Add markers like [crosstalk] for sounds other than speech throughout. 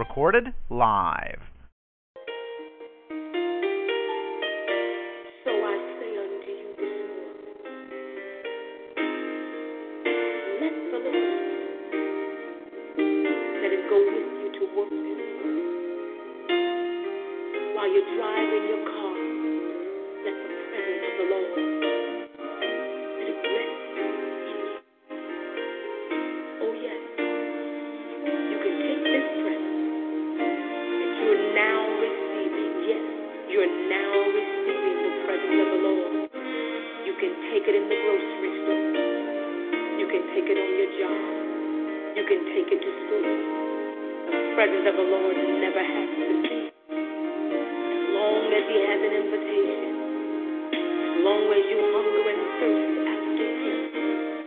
Let live. go with you to work. While you're driving your car, You can take it in the grocery store. You can take it on your job. You can take it to school. The presence of the Lord never has to leave. As long as He has an invitation, as long as you hunger and thirst after Him,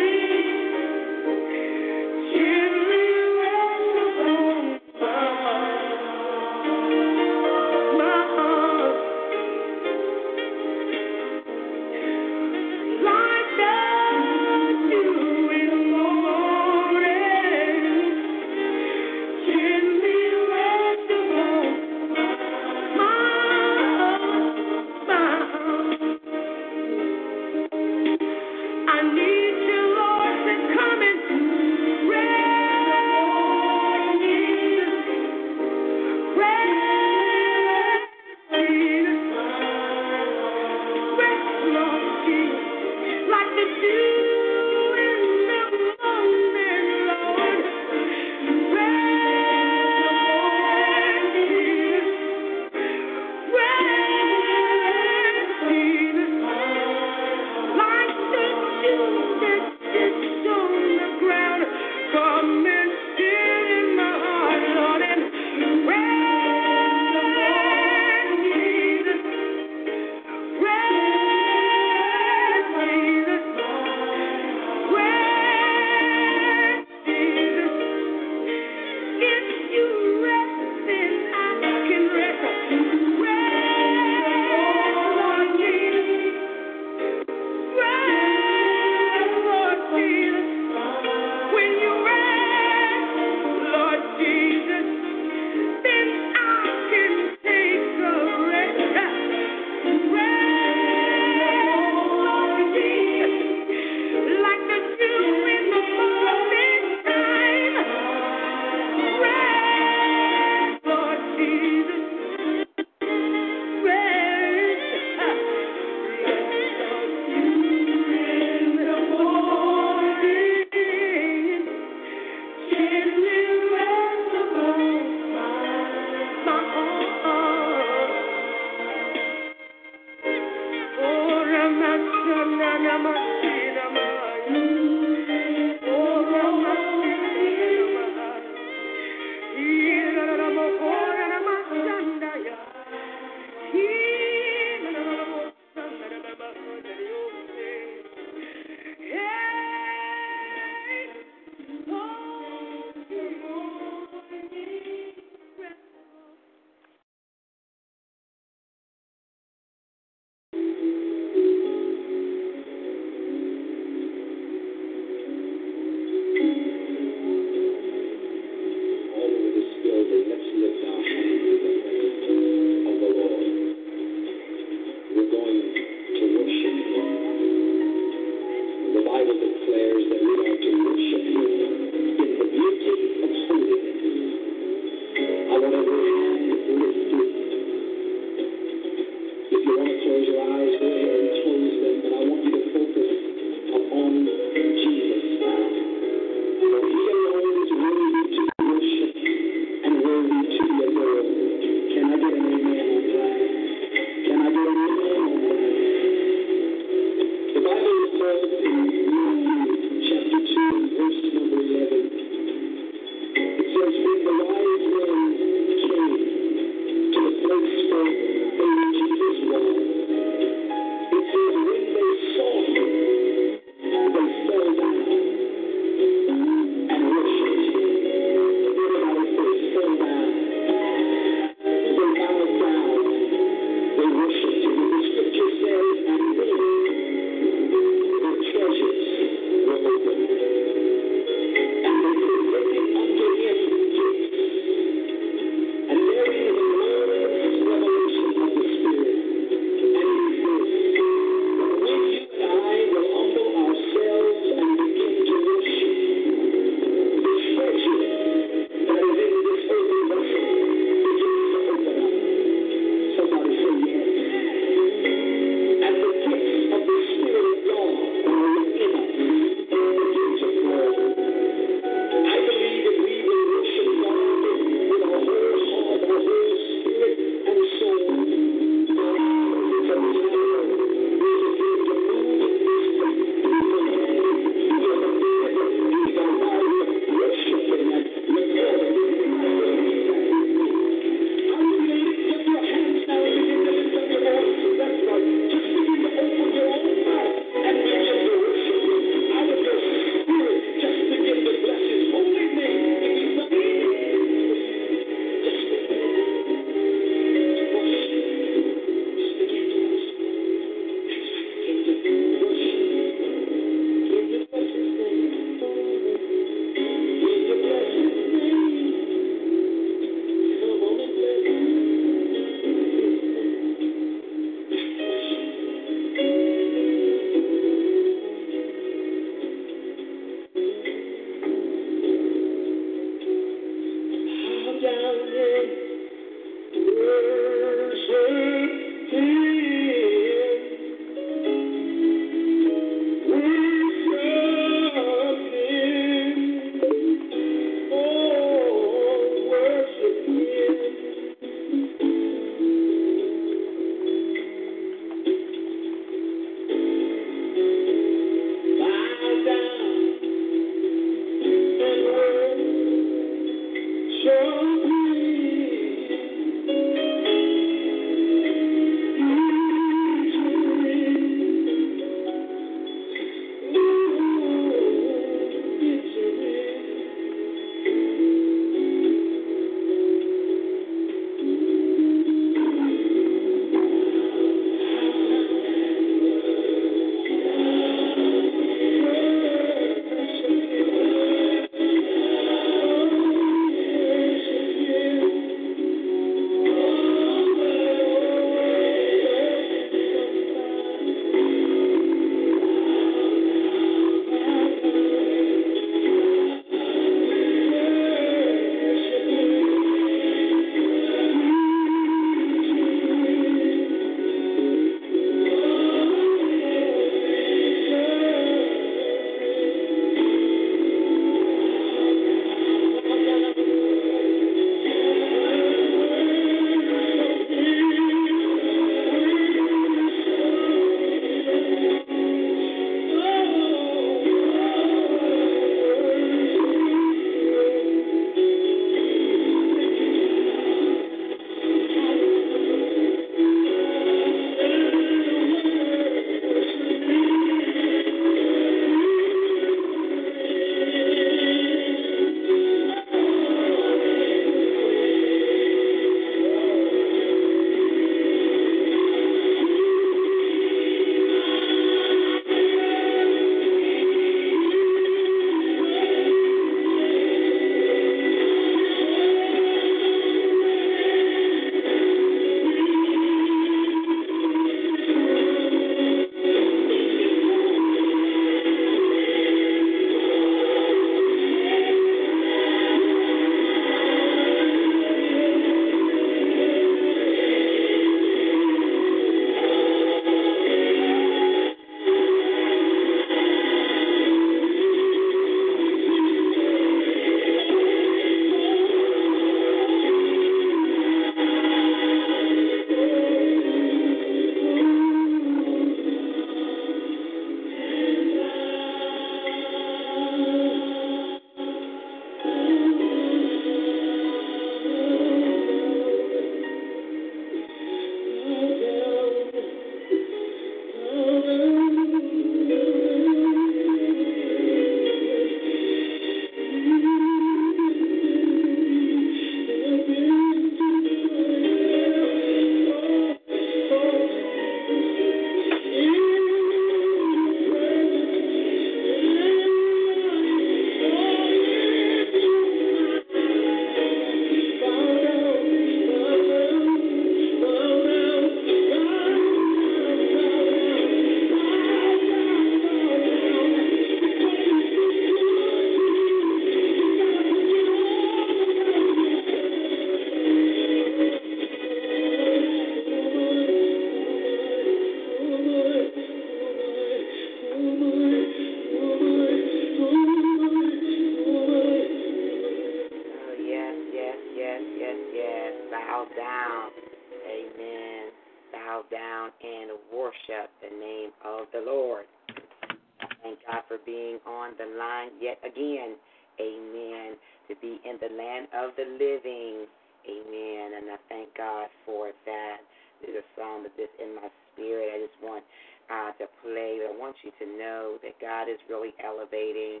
really elevating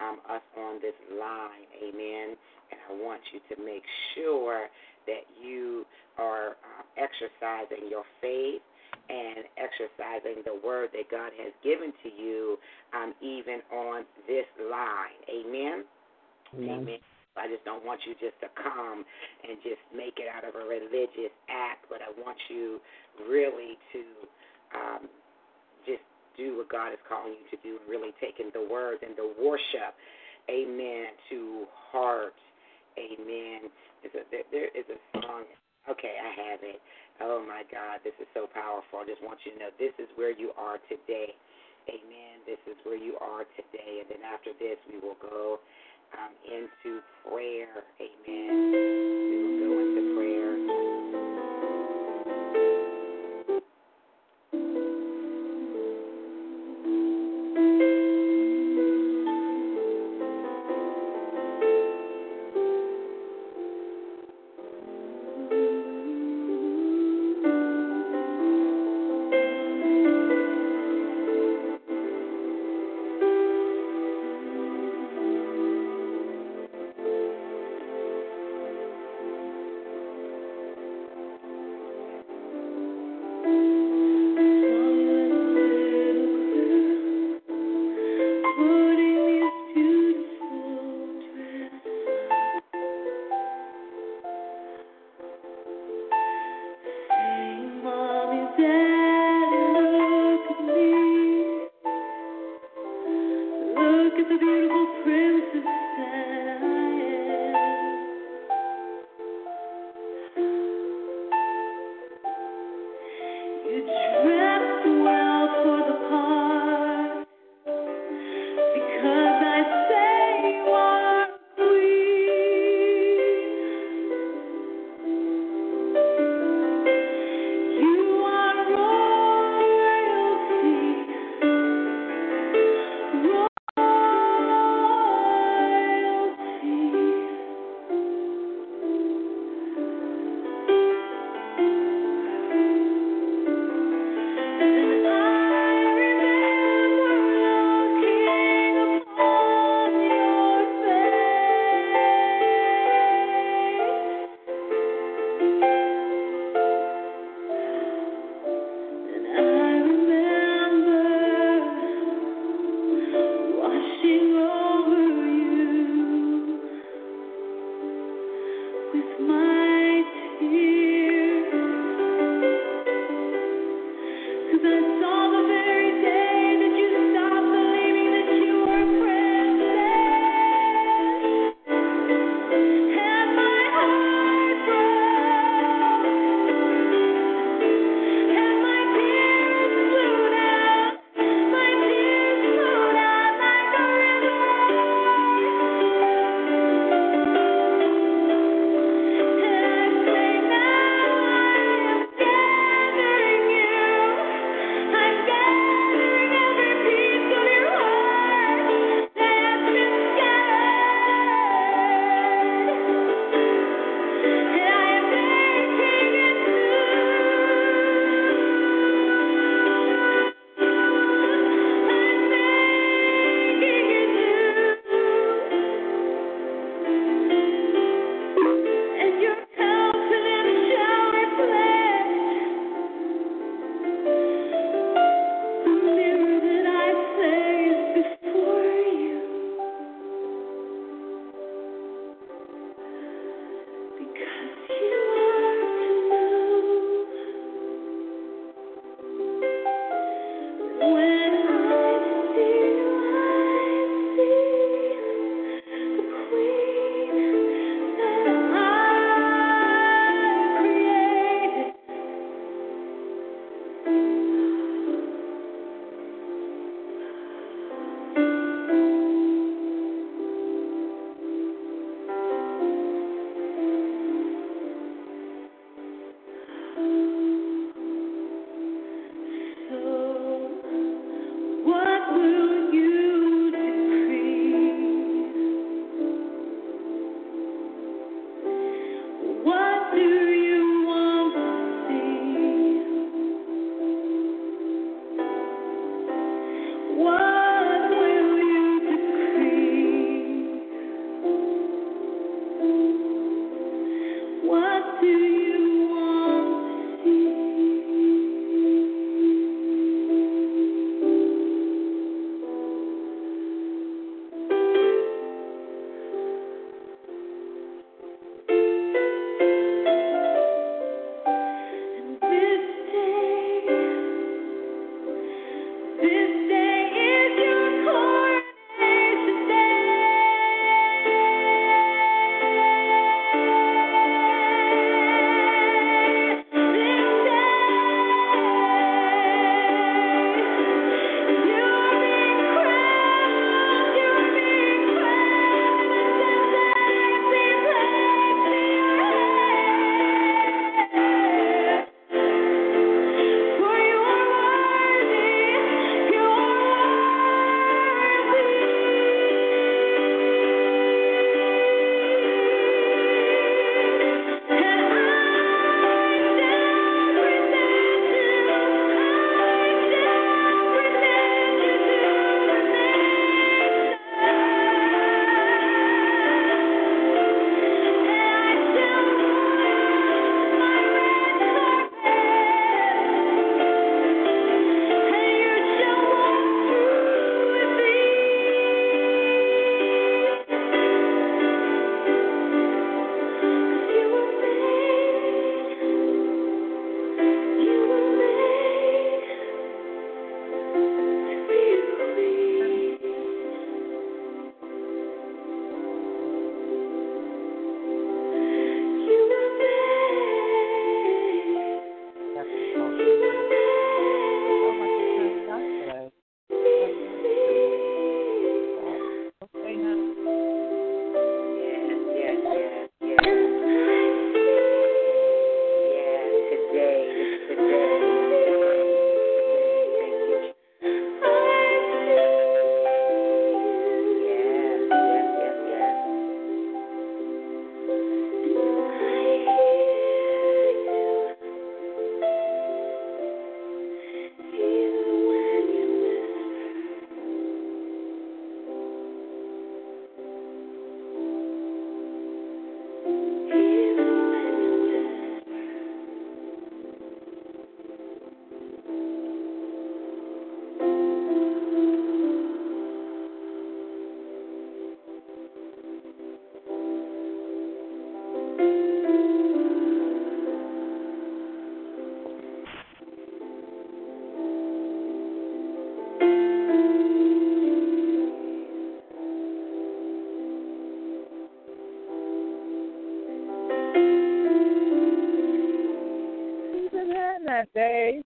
um, us on this line. Amen. And I want you to make sure that you are uh, exercising your faith and exercising the word that God has given to you, um, even on this line. Amen. Amen. Amen. I just don't want you just to come and just make it out of a religious act, but I want you really to um, just do what God is calling you to do and really taking the word and the worship, amen, to heart. Amen. There's a, there, there is a song. Okay, I have it. Oh my God, this is so powerful. I just want you to know this is where you are today. Amen. This is where you are today. And then after this, we will go um, into prayer. Amen. We will go into prayer. That, Dave.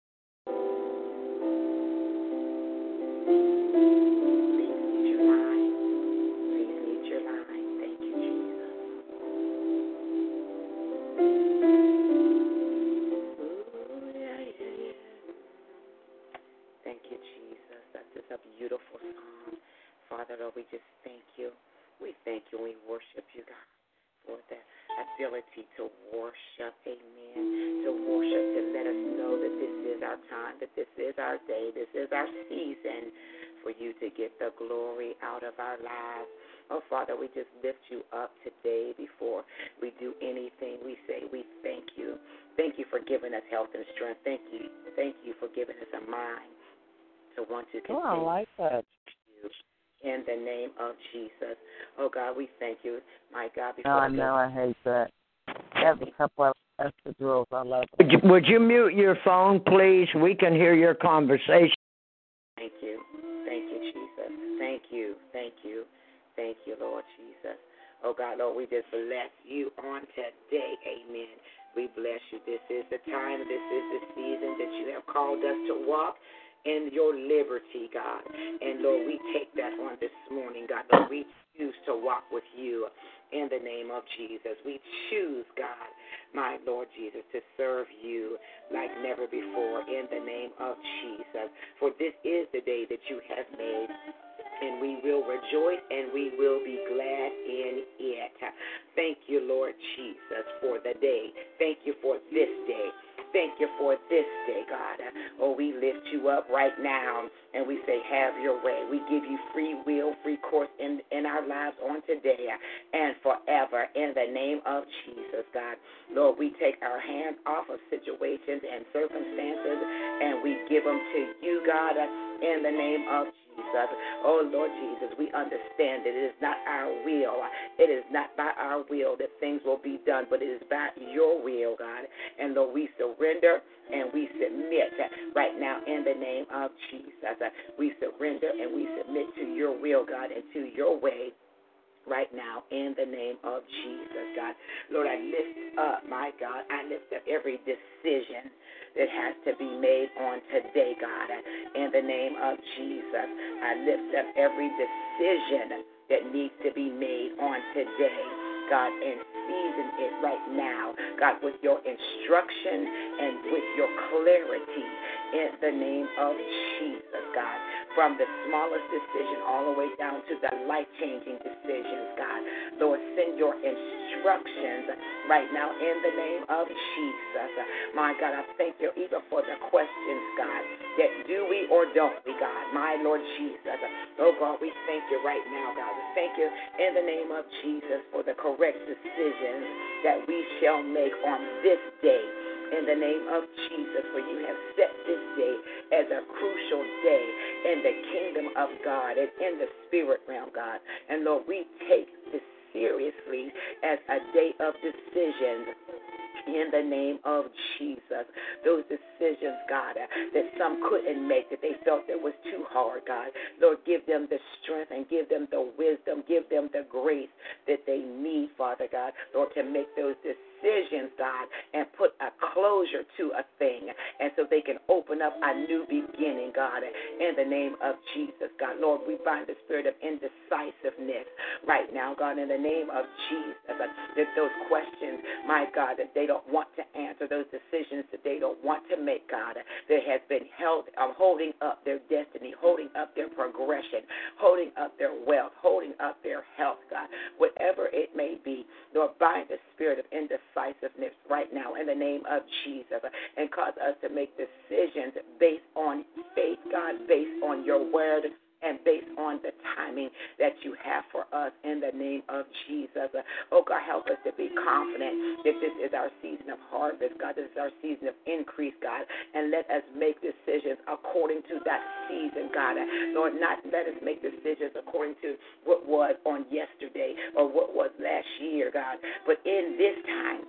Can hear your conversation. thank you, thank you, Jesus. Thank you, thank you, thank you, Lord Jesus. Oh God, Lord, we just bless you on today. Amen. We bless you. This is the time. This is the season that you have called us to walk in your liberty, God. And Lord, we take that on this morning, God. Lord, we choose to walk with you in the name of Jesus. We choose, God, my Lord Jesus, to serve you like never before in the name of Jesus. For this is the day that you have made. And we will rejoice and we will be glad in it. Thank you, Lord Jesus, for the day. Thank you for this day. Thank you for this day, God. Oh, we lift you up right now and we say, Have your way. We give you free will, free course in, in our lives on today and forever in the name of Jesus, God. Lord, we take our hands off of situations and circumstances and we give them to you, God, in the name of Jesus. Oh, Lord Jesus, we understand that it is not our will. It is not by our will that things will be done, but it is by your will, God. And Lord, we surrender and we submit right now in the name of Jesus. We surrender and we submit to your will, God, and to your way right now in the name of Jesus, God. Lord, I lift up, my God, I lift up every decision that has to be made on today, God, in the name of Jesus. I lift up every decision that needs to be made on today, God, and season it right now, God, with your instruction and with your clarity in the name of Jesus, God. From the smallest decision all the way down to the life changing decisions, God. Lord, send your instructions right now in the name of Jesus. My God, I thank you even for the questions, God, that do we or don't we, God. My Lord Jesus. Oh, God, we thank you right now, God. We thank you in the name of Jesus for the correct decisions that we shall make on this day in the name of Jesus, for you have set this day as a crucial day in the kingdom of God and in the spirit realm, God. And Lord, we take this seriously as a day of decisions in the name of Jesus. Those decisions, God, uh, that some couldn't make, that they felt it was too hard, God. Lord, give them the strength and give them the wisdom, give them the grace that they need, Father God, Lord, to make those decisions, God, and put a closure to a thing, and so they can open up a new beginning, God, in the name of Jesus, God. Lord, we bind the spirit of indecisiveness right now, God, in the name of Jesus, that those questions, my God, that they don't want to answer, those decisions that they don't want to make, God, that has been held, um, holding up their destiny, holding up their progression, holding up their wealth, holding up their health, God, whatever it may be, Lord, bind the spirit of indecisiveness right now in the name of Jesus and cause us to make decisions based on faith, God, based on your word and based on the timing that you have for us in the name of Jesus. Oh, God, help us to be confident that this is our season of harvest, God. This is our season of increase, God. And let us make decisions according to that season, God. Lord, not let us make decisions according to what was on yesterday or what was last year, God. But in this time,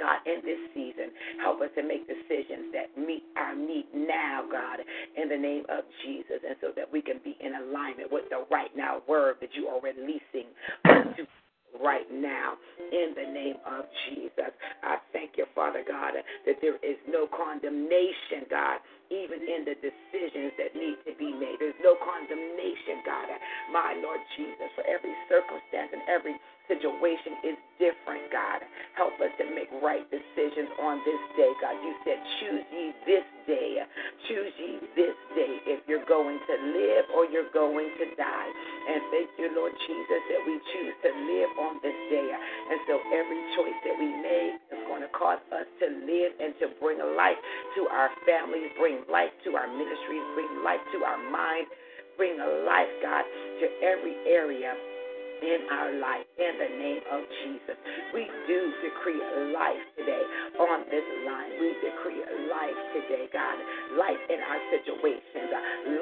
God, in this season, help us to make decisions that meet our need now, God, in the name of Jesus, and so that we can be in alignment with the right now word that you are releasing [clears throat] unto right now in the name of Jesus. I thank you, Father God, that there is no condemnation, God, even in the decisions that need to be made. There's no condemnation, God, my Lord Jesus, for every circumstance and every situation is different, God. Help us to make right decisions on this day, God. You said, choose ye this day. Choose ye this day if you're going to live or you're going to die. And thank you, Lord Jesus, that we choose to live on this day. And so every choice that we make is going to cause us to live and to bring life to our families, bring life to our ministries, bring life to our mind, bring a life, God, to every area in our life in the name of Jesus. We do decree life today on this line. We decree life today, God. Life in our situations.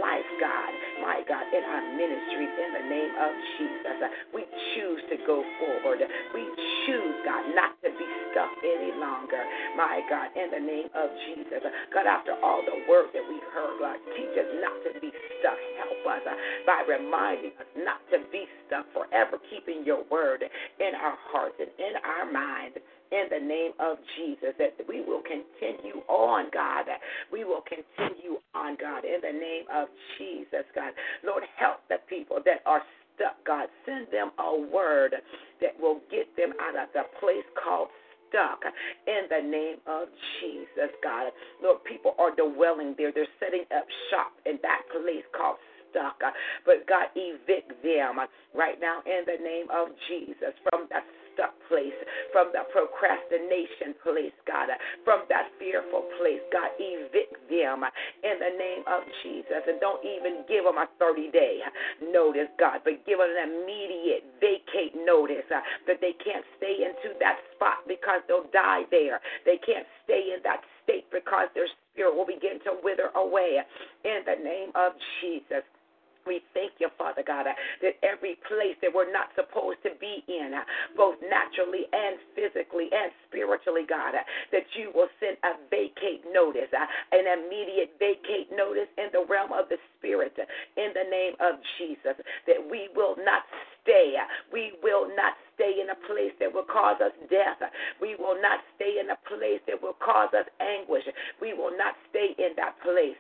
Life, God, my God, in our ministries in the name of Jesus. We choose to go forward. We choose, God, not to be stuck any longer. My God, in the name of Jesus. God, after all the word that we've heard, God, teach us not to be stuck. Help us by reminding us not to be stuck forever forever keeping your word in our hearts and in our minds in the name of Jesus, that we will continue on, God. We will continue on, God, in the name of Jesus, God. Lord, help the people that are stuck, God. Send them a word that will get them out of the place called stuck in the name of Jesus, God. Lord, people are dwelling there. They're setting up shop in that place called stuck. Uh, but God, evict them uh, right now in the name of Jesus from that stuck place, from the procrastination place, God, uh, from that fearful place. God, evict them in the name of Jesus. And don't even give them a 30 day notice, God, but give them an immediate vacate notice uh, that they can't stay into that spot because they'll die there. They can't stay in that state because their spirit will begin to wither away in the name of Jesus. We thank you, Father God, uh, that every place that we're not supposed to be in, uh, both naturally and physically and spiritually, God, uh, that you will send a vacate notice, an immediate vacate notice in the realm of the Spirit, in the name of Jesus, that we will not stay. We will not stay in a place that will cause us death. We will not stay in a place that will cause us anguish. We will not stay in that place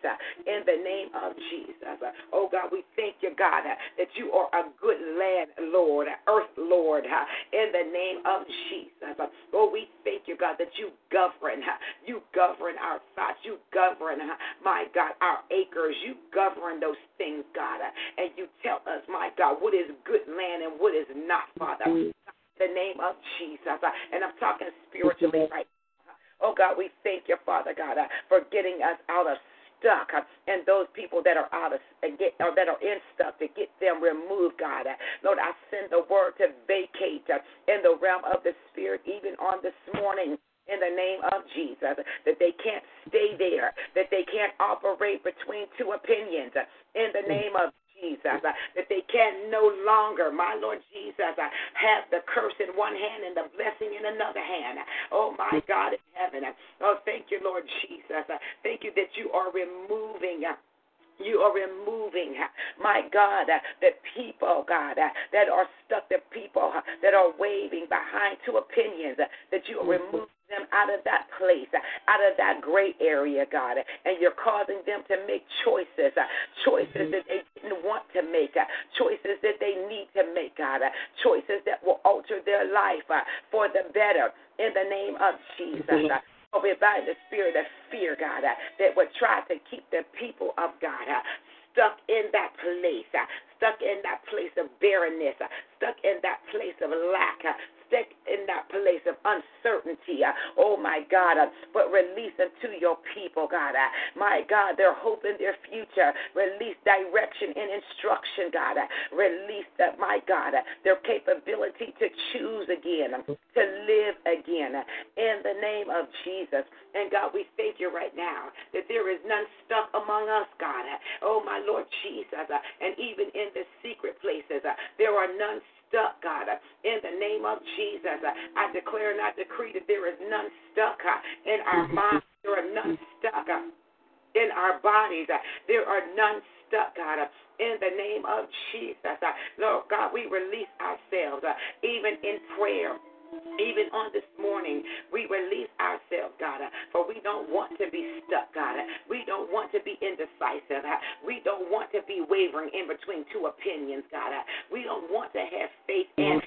in the name of Jesus. Oh God, we thank you, God, that you are a good land, Lord, earth, Lord, in the name of Jesus. Oh, we thank you, God, that you govern. You govern our thoughts. You govern, my God, our acres. You govern those things, God. And you tell us, my God, what is good land and what is not, Father. In the name of Jesus. And I'm talking spiritually right now. Oh God, we thank you, Father God, uh, for getting us out of stuck and those people that are out of get or that are in stuck to get them removed, God. Lord, I send the word to vacate in the realm of the spirit even on this morning in the name of Jesus, that they can't stay there, that they can't operate between two opinions in the mm. name of Jesus, uh, that they can no longer, my Lord Jesus, uh, have the curse in one hand and the blessing in another hand. Oh, my God in heaven. Uh, oh, thank you, Lord Jesus. Uh, thank you that you are removing. Uh, you are removing, uh, my God, the people, God, that are stuck, the people that are waving behind two opinions, that you are mm-hmm. removing them out of that place, out of that gray area, God. And you're causing them to make choices, choices mm-hmm. that they didn't want to make, choices that they need to make, God, choices that will alter their life for the better in the name of Jesus. Mm-hmm. Oh, we bind the spirit of fear, God, that would try to keep the people of God stuck in that place, stuck in that place of barrenness, stuck in that place of lack, stuck in that place of uncertainty. Uh, oh my God, uh, but release unto your people, God. Uh, my God, their hope in their future. Release direction and instruction, God. Release that, my God, their capability to choose again, um, to live again in the name of Jesus. And God, we thank you right now that there is none stuck among us, God. Oh my Lord Jesus. And even in the secret places, there are none stuck, God. In the name of Jesus, I declare and I decree that there is none stuck uh, in our mm-hmm. minds. There are none stuck uh, in our bodies. There are none stuck, God. In the name of Jesus, Lord God, we release ourselves, uh, even in prayer. Even on this morning, we release ourselves, God, uh, for we don't want to be stuck, God. Uh, we don't want to be indecisive. Uh, we don't want to be wavering in between two opinions, God. We don't want to have faith and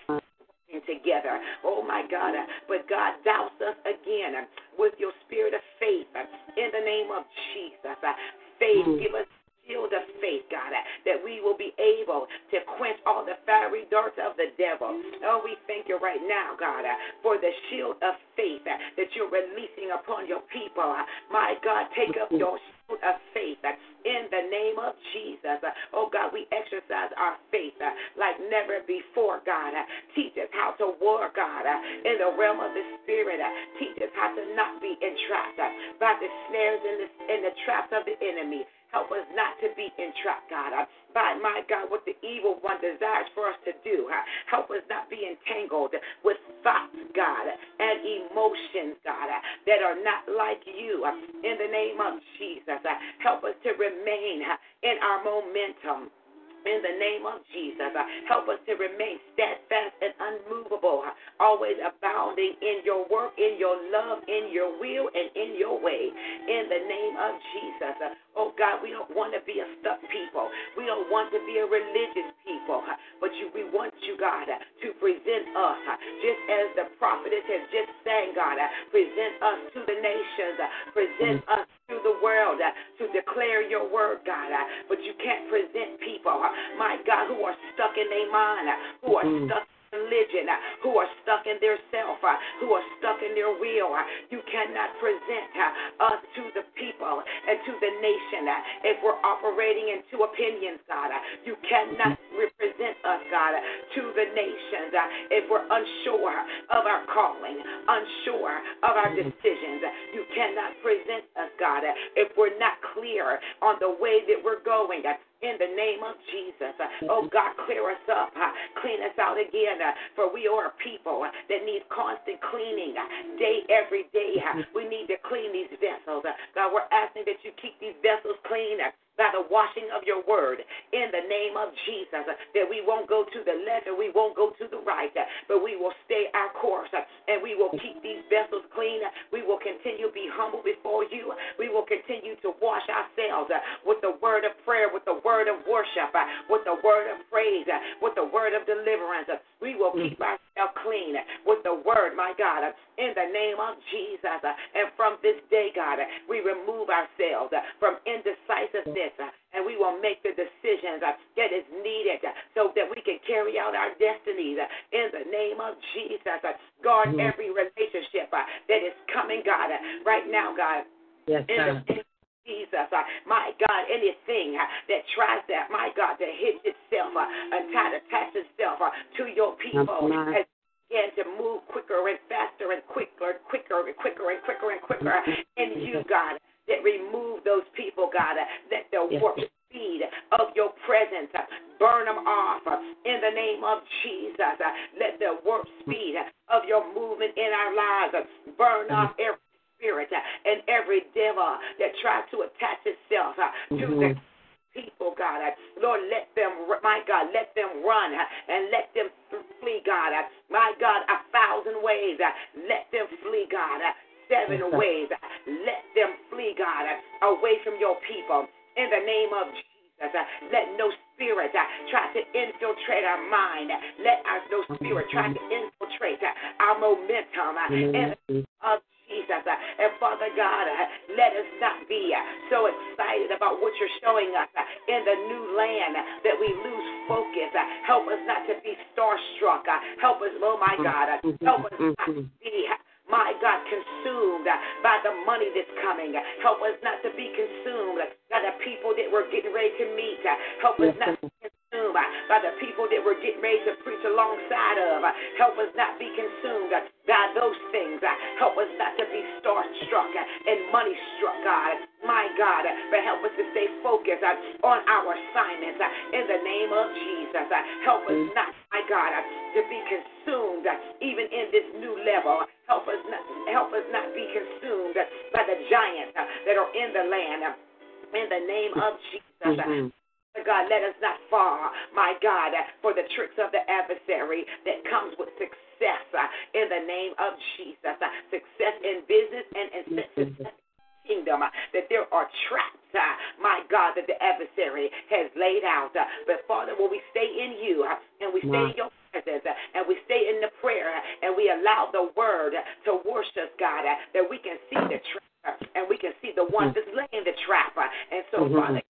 together. Oh my God. But God, douse us again with your spirit of faith in the name of Jesus. Faith, mm. give us shield of faith, God, that we will be able to quench all the fiery darts of the devil. Oh, we thank you right now, God, for the shield of faith that you're releasing upon your people. My God, take up your shield of faith in the name of Jesus. Oh, God, we exercise our faith like never before, God. Teach us how to war, God, in the realm of the Spirit. Teach us how to not be entrapped by the snares and the, and the traps of the enemy. Help us not to be entrapped, God, uh, by my God, what the evil one desires for us to do. Uh, help us not be entangled with thoughts, God, and emotions, God, uh, that are not like you. Uh, in the name of Jesus, uh, help us to remain in our momentum in the name of Jesus. Uh, help us to remain steadfast and unmovable, uh, always abounding in your work, in your love, in your will, and in your way. In the name of Jesus. Uh, oh God, we don't want to be a stuck people. We don't want to be a religious people, but you, we want you, God, to present us, just as the prophetess has just sang, God, present us to the nations, present us to the world uh, to declare your word, God. Uh, but you can't present people uh, my God, who are stuck in their mind, who are mm-hmm. stuck religion, uh, who are stuck in their self, uh, who are stuck in their will. Uh, you cannot present uh, us to the people and to the nation uh, if we're operating in two opinions, God. Uh, you cannot represent us, God, to the nations if we're unsure of our calling, unsure of our mm-hmm. decisions. You cannot present us, God, if we're not clear on the way that we're going in the name of Jesus. Oh God, clear us up, clean us out again, for we are a people that need constant cleaning day every day. We need to clean these vessels. God, we're asking that you keep these vessels clean by the washing of your word in the name of Jesus. That we won't go to the left and we won't go to the right, but we will stay our course and we will keep these vessels clean. We will continue to be humble before you. We will continue to wash ourselves with the word of prayer, with the word of worship, with the word of praise, with the word of deliverance. We will keep mm. ourselves clean with the word, my God, in the name of Jesus. And from this day, God, we remove ourselves from indecisiveness and we will make the decisions that is needed so that we can carry out our destinies in the name of Jesus. Guard mm-hmm. every relationship that is coming, God, right now, God. Yes, in the Jesus, uh, my God, anything uh, that tries that, my God, to hit itself uh, and try to attach itself uh, to your people, as begin to move quicker and faster and quicker and quicker and quicker and quicker and quicker in you, God that remove those people, God, that the warp speed of your presence burn them off in the name of Jesus. Let the warp speed of your movement in our lives burn mm-hmm. off every spirit uh, and every devil that tries to attach itself uh, to mm-hmm. the people, God. Uh, Lord, let them, my God, let them run and let them flee, God. My God, a thousand ways. Let them flee, God seven ways. Let them flee, God, away from your people. In the name of Jesus, let no spirit try to infiltrate our mind. Let our no spirit try to mm-hmm. infiltrate our momentum. In mm-hmm. the name of Jesus. And Father God, let us not be so excited about what you're showing us in the new land that we lose focus. Help us not to be starstruck. Help us, oh my God, help us not be my God, consumed by the money that's coming. Help us not to be consumed by the people that we're getting ready to meet. Help us not to be by the people that we're getting ready to preach alongside of. Help us not be consumed by those things. Help us not to be star-struck and money-struck, God. My God, but help us to stay focused on our assignments in the name of Jesus. Help us not, my God, to be consumed even in this new level. Help us not, help us not be consumed by the giants that are in the land in the name of Jesus. Mhm. God, let us not fall, my God, for the tricks of the adversary that comes with success uh, in the name of Jesus. Uh, Success in business and in success kingdom. uh, That there are traps, uh, my God, that the adversary has laid out. Uh, but Father, when we stay in you uh, and we stay in your presence and we stay in the prayer and we allow the word to wash us, God, that we can see the trap and we can see the one that's laying the trap. And so, Mhm. Father,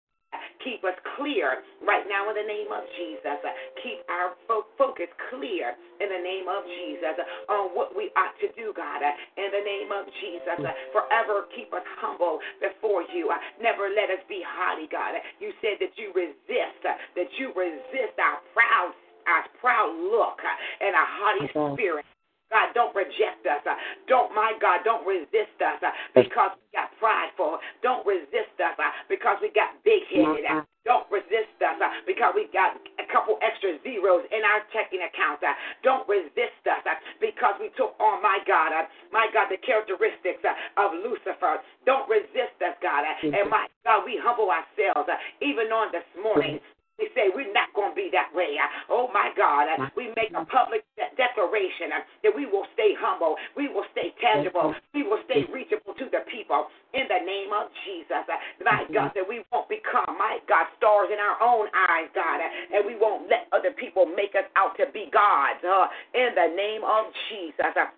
Keep us clear right now in the name of Jesus. Keep our fo- focus clear in the name of Jesus on what we ought to do, God, in the name of Jesus. Forever keep us humble before you. Never let us be haughty, God. You said that you resist, that you resist our proud, our proud look and a haughty spirit. God, don't reject us. Uh, Don't, my God, don't resist us uh, because we got prideful. Don't resist us uh, because we got big headed. Uh, don't resist us uh, because we got a couple extra zeros in our checking account. Uh, don't resist us because we took on, my God, my God, the characteristics of Lucifer. Don't resist us, God. And my God, we humble ourselves even on this morning. We say we're not going to be that way. Oh my God, we make a public declaration uh, that we will stay humble, we will stay tangible, we will stay reachable to the people in the name of Jesus. Uh, My God, that we won't become, my God, stars in our own eyes, God, uh, and we won't let other people make us out to be gods uh, in the name of Jesus. That,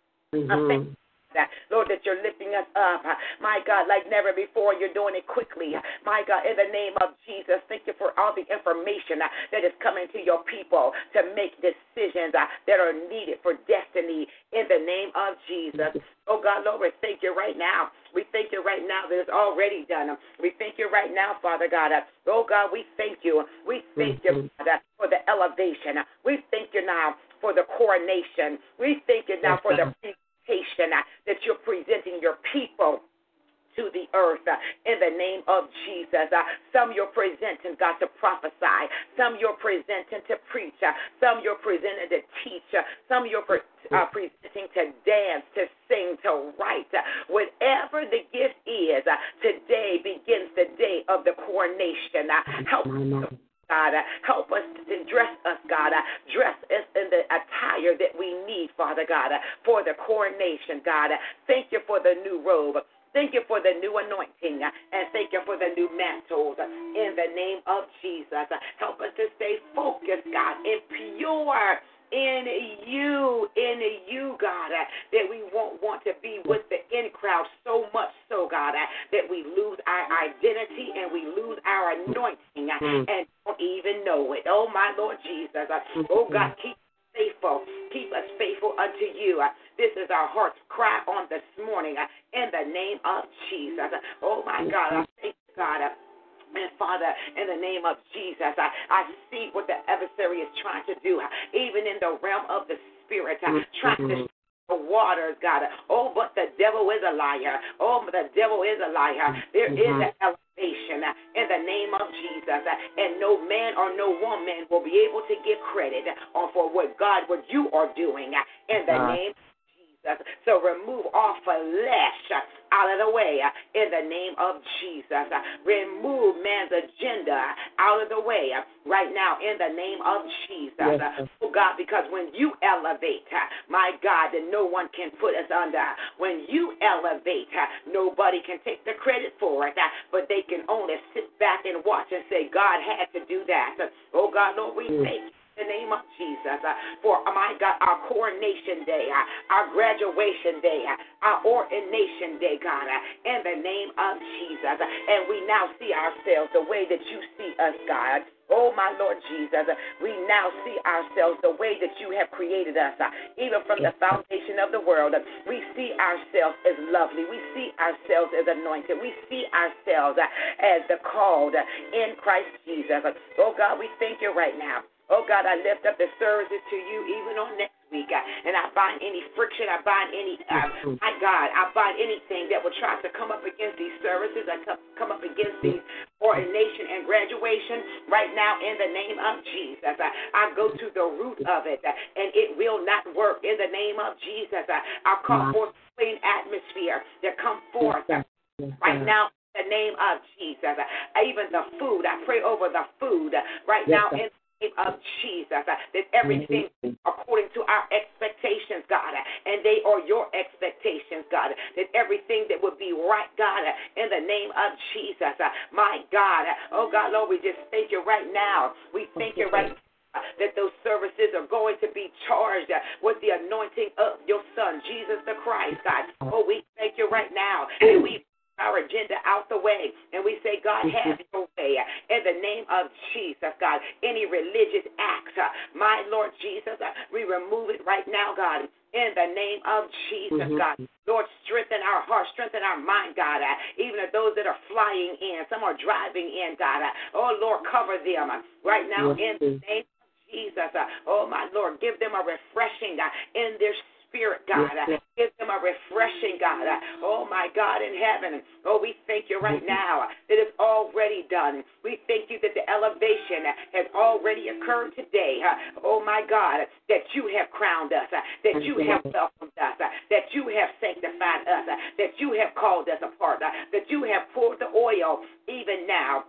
Lord, that you're lifting us up. My God, like never before, you're doing it quickly. My God, in the name of Jesus, thank you for all the information that is coming to your people to make decisions that are needed for destiny in the name of Jesus. Oh God, Lord, we thank you right now. We thank you right now that it's already done. We thank you right now, Father God. Oh God, we thank you. We thank you, mm-hmm. Father, for the elevation. We thank you now for the coronation. We thank you now for the presentation uh, that you're presenting your people to the earth uh, in the name of Jesus. Uh, some you're presenting, God, to prophesy. Some you're presenting to preach. Uh, some you're presenting to teach. Some you're pre- uh, presenting to dance, to sing, to write. Whatever the gift is, today begins the day of the coronation. Help God. Help us to dress us, God. Dress us in the attire that we need, Father God, for the coronation, God. Thank you for the new robe. Thank you for the new anointing and thank you for the new mantles in the name of Jesus. Help us to stay focused, God, and pure in you, in you, God, uh, that we won't want to be with the in crowd so much so, God, uh, that we lose our identity and we lose our anointing uh, Mm. and don't even know it. Oh, my Lord Jesus. Oh, God, keep us faithful. Keep us faithful unto you. This is our heart's cry on this morning in the name of Jesus. Oh, my God, I thank you, God. Uh, and Father, in the name of Jesus, I, I see what the adversary is trying to do, even in the realm of the spirit, uh, trying to the waters, God. Oh, but the devil is a liar. Oh, but the devil is a liar. There is an elevation uh, in the name of Jesus, uh, and no man or no woman will be able to give credit uh, for what God, what you are doing uh, in the Uh. name. So remove all flesh out of the way uh, in the name of Jesus. Remove man's agenda out of the way uh, right now in the name of Jesus. Yes. Oh God, because when you elevate, uh, my God, then no one can put us under. When you elevate, nobody can take the credit for it, but they can only sit back and watch and say, God had to do that. Oh God, Lord, we thank you the name of Jesus uh, for, uh, my God, our coronation day, uh, our graduation day, uh, our ordination day, God, uh, in the name of Jesus. Uh, and we now see ourselves the way that you see us, God. Oh, my Lord Jesus, we now see ourselves the way that you have created us, even from the foundation of the world. We see ourselves as lovely. We see ourselves as anointed. We see ourselves as the called in Christ Jesus. Oh, God, we thank you right now. Oh God, I lift up the services to you even on next week. uh, And I bind any friction. I bind any, uh, my God, I bind anything that will try to come up against these services. I come, come up against these ordination and graduation right now in the name of Jesus. I, I go to the root of it uh, and it will not work in the name of Jesus. I, I call forth clean atmosphere to come forth uh, right now in the name of Jesus. Even the food, I pray over the food right now in the name of Jesus. Uh, that everything according to our expectations, God, uh, and they are your expectations, God. That everything that would be right, God, uh, in the name of Jesus. My God, oh God, Lord, we just thank you right now. We thank you right that those services are going to be charged with the anointing of your Son, Jesus the Christ, God. Oh, we thank you right now. And we our agenda out the way. And we say, God, have your way. In the name of Jesus, God. Any religious acts, uh, my Lord Jesus, uh, we remove it right now, God. In the name of Jesus, Mhm. God. Lord, strengthen our heart, strengthen our mind, God. Uh, even of those that are flying in, some are driving in, God. Oh, Lord, cover them right now Yes, in the name of Jesus. Oh, my Lord, give them a refreshing in their spirit, God. Yes. Give them a refreshing, God. Oh, my God in heaven. Oh, we thank you right now that it's already done. We thank you that the elevation has already occurred today. Oh, my God, that you have crowned us, that you have welcomed us, that you have sanctified us, that you have called us apart, that you have poured the oil even now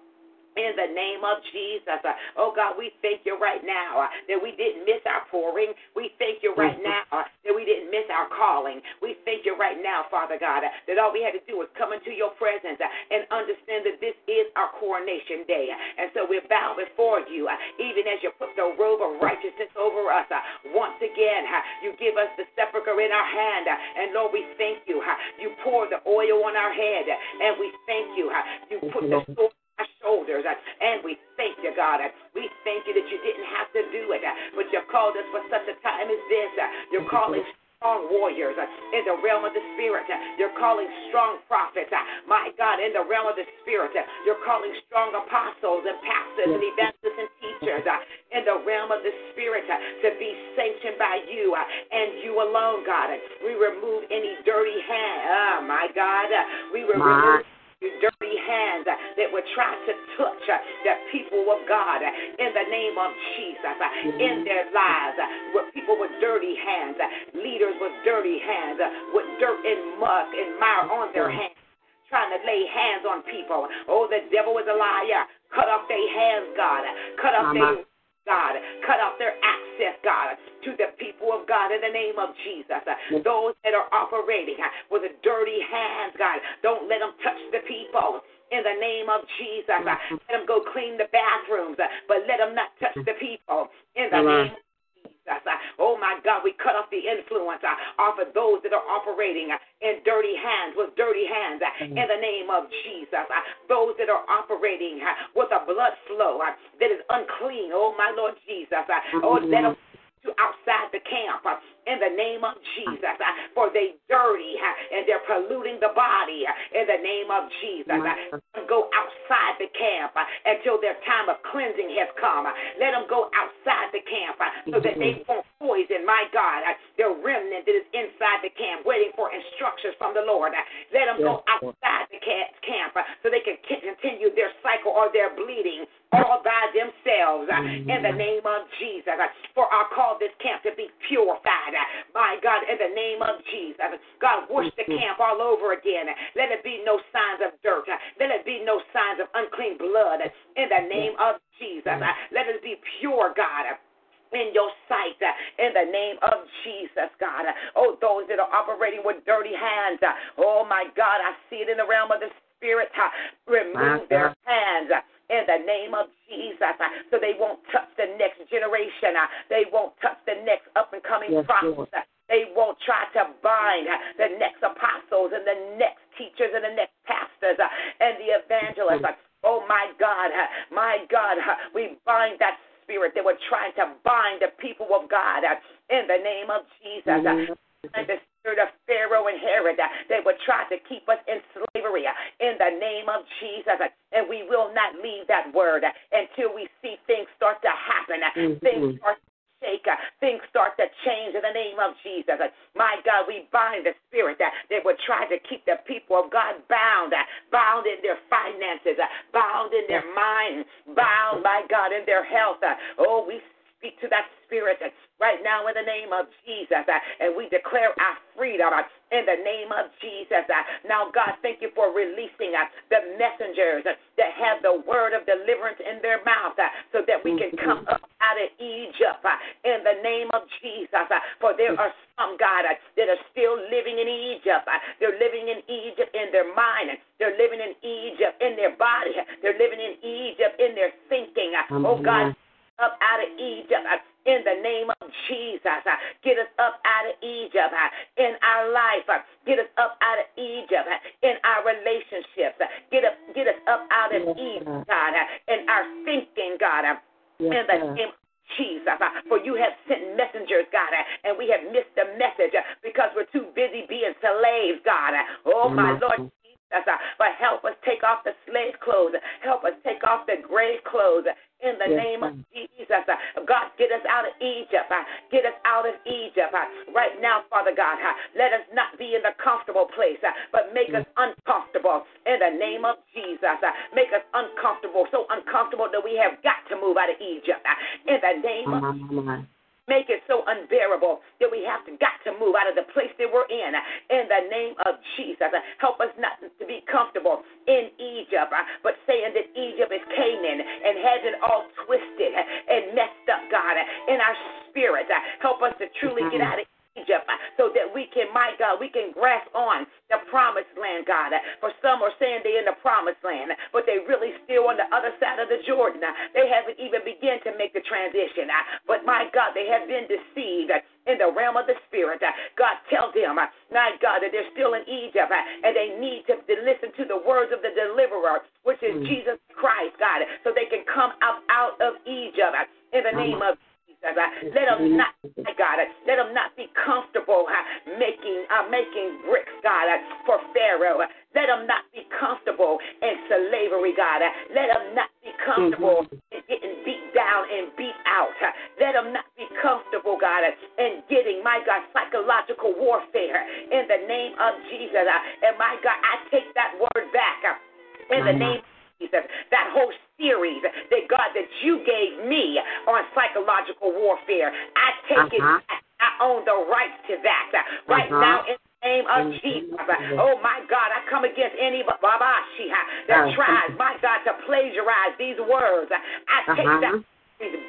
in the name of Jesus. Uh, Oh God, we thank you right now uh, that we didn't miss our pouring. We thank you right now uh, that we didn't miss our calling. We thank you right now, Father God, uh, that all we had to do was come into your presence uh, and understand that this is our coronation day. Uh, and so we bow before you, even as you put the robe of righteousness over us. Once again, you give us the scepter in our hand. And Lord, we thank you. You pour the oil on our head. And we thank you. You put the sword our shoulders. uh, And we thank you, God. uh, We thank you that you didn't have to do it, uh, but you called us for such a time as this. Uh, you're calling strong warriors uh, in the realm of the Spirit. Uh, you're calling strong prophets. My God, in the realm of the Spirit. You're calling strong apostles and pastors and evangelists and teachers in the realm of the Spirit to be sanctioned by you and you alone, God. We remove any dirty hand. Oh, my God. We remove you dirty hands that would try to touch the people of God in the name of Jesus in their lives. With people with dirty hands, leaders with dirty hands, with dirt and muck and mire on their mm. hands. Trying to lay hands on people. Oh, the devil is a liar. Cut off their hands, God. Cut off their God. Cut off their access, God, to the people of God in the name of Jesus. Those that are operating with dirty hands, God, don't let them touch the people. In the name of Jesus, Uh, let them go clean the bathrooms, but let them not touch the people. In the name of Jesus. Oh my God, we cut off the influence uh, off of those that are operating uh, in dirty hands, with dirty hands, uh, mm. in the name of Jesus. Uh, those that are operating uh, with a blood flow uh, that is unclean, oh my Lord Jesus. uh, mm. Oh, let them to outside the camp in the name of Jesus, for they dirty and they're polluting the body in the name of Jesus. Uh, mm. Go outside the camp until their time of cleansing has come. Let them go outside the camp so that they mm-hmm. won't poison, my God, the remnant that is inside the camp, waiting for instructions from the Lord. Let them go outside the ca- camp uh, so they can continue their cycle or their bleeding all by themselves uh, in the mm-hmm. name of Jesus. Uh, For I call this camp to be purified. Uh, my God, in the name of Jesus. God, wash the mm-hmm. camp all over again. Let it be no signs of dirt. Uh, let it be no signs of unclean blood uh, in the name of Jesus. Let it be pure, God. In your sight uh, in the name of Jesus, God. Uh, Oh, those that are operating with dirty hands. uh, Oh, my God, I see it in the realm of the Spirit. Uh, remove their hands. Uh, in the name of Jesus, uh, so they won't touch the next generation. They won't touch the next up and coming Yes, prophets. They won't try to bind the next apostles and the next teachers and the next pastors and the evangelists. Oh my God, my God, we bind that spirit that were trying to bind the people of God uh, in the name of Jesus. and the spirit of Pharaoh and Herod uh, that would try to keep us in slavery in the name of Jesus. And we will not leave that word until we see things start to happen. Mhm. Things start to shake. uh, Things start to change in the name of Jesus. My God, we bind the spirit that would try to keep the people of God bound, uh, bound in their finances, uh, bound in their mind, bound, my God, in their health. Oh, we speak to that spirit right now in the name of Jesus, uh, and we declare our freedom uh, in the name of Jesus. Uh, now, God, thank you for releasing uh, the messengers uh, that have the word of deliverance in their mouth uh, so that we can come up out of Egypt in the name of Jesus. For there are some, God, that are still living in Egypt. They're living in Egypt in their mind. They're living in Egypt in their body. They're living in Egypt in their thinking. Oh, God, up out of Egypt uh, in the name of Jesus. Uh, get us up out of Egypt uh, in our life. Uh, get us up out of Egypt uh, in our relationships. Uh, get us, get us up out of Egypt, God, in our thinking, God. In the name of Jesus, for you have sent messengers, God, and we have missed the message because we're too busy being slaves, God. Oh, my Lord Jesus, but help us take off the slave clothes. Help us take off the grave clothes in the yes, name of Jesus. God, get us out of Egypt. Get us out of Egypt. Right now, Father God, let us not be in the comfortable place, but make us uncomfortable in the name of Jesus. Make us uncomfortable, so uncomfortable that we have got to move out of Egypt in the name of Jesus make it so unbearable that we have to got to move out of the place that we're in. In the name of Jesus, help us not to be comfortable in Egypt, but saying that Egypt is Canaan and has it all twisted and messed up, God, in our spirit. Help us to truly get mm-hmm. out of Egypt uh, so that we can, my God, we can grasp on the promised land, God. Uh, for some are saying they're in the promised land, uh, but they really still on the other side of the Jordan. They haven't even begun to make the transition. But my God, they have been deceived in the realm of the spirit. God, tell them, my God, that they're still in Egypt and they need to listen to the words of the deliverer, which is mm. Jesus Christ, God, so they can come out, out of Egypt in the name of let them not, God, let them not be comfortable making uh, making bricks, God, uh, for Pharaoh. Let them not be comfortable in slavery, God. Uh, let them not be comfortable mm-hmm. in getting beat down and beat out. Let them not be comfortable, God, uh, in getting, my God, psychological warfare in the name of Jesus. And my God, I take that word back in the mm-hmm. name warfare. I take uh-huh. it I own the rights to that. Right uh-huh. now in the name of Jesus. Oh my God, I come against any babashi that uh-huh. tries, my God, to plagiarize these words. I take uh-huh. that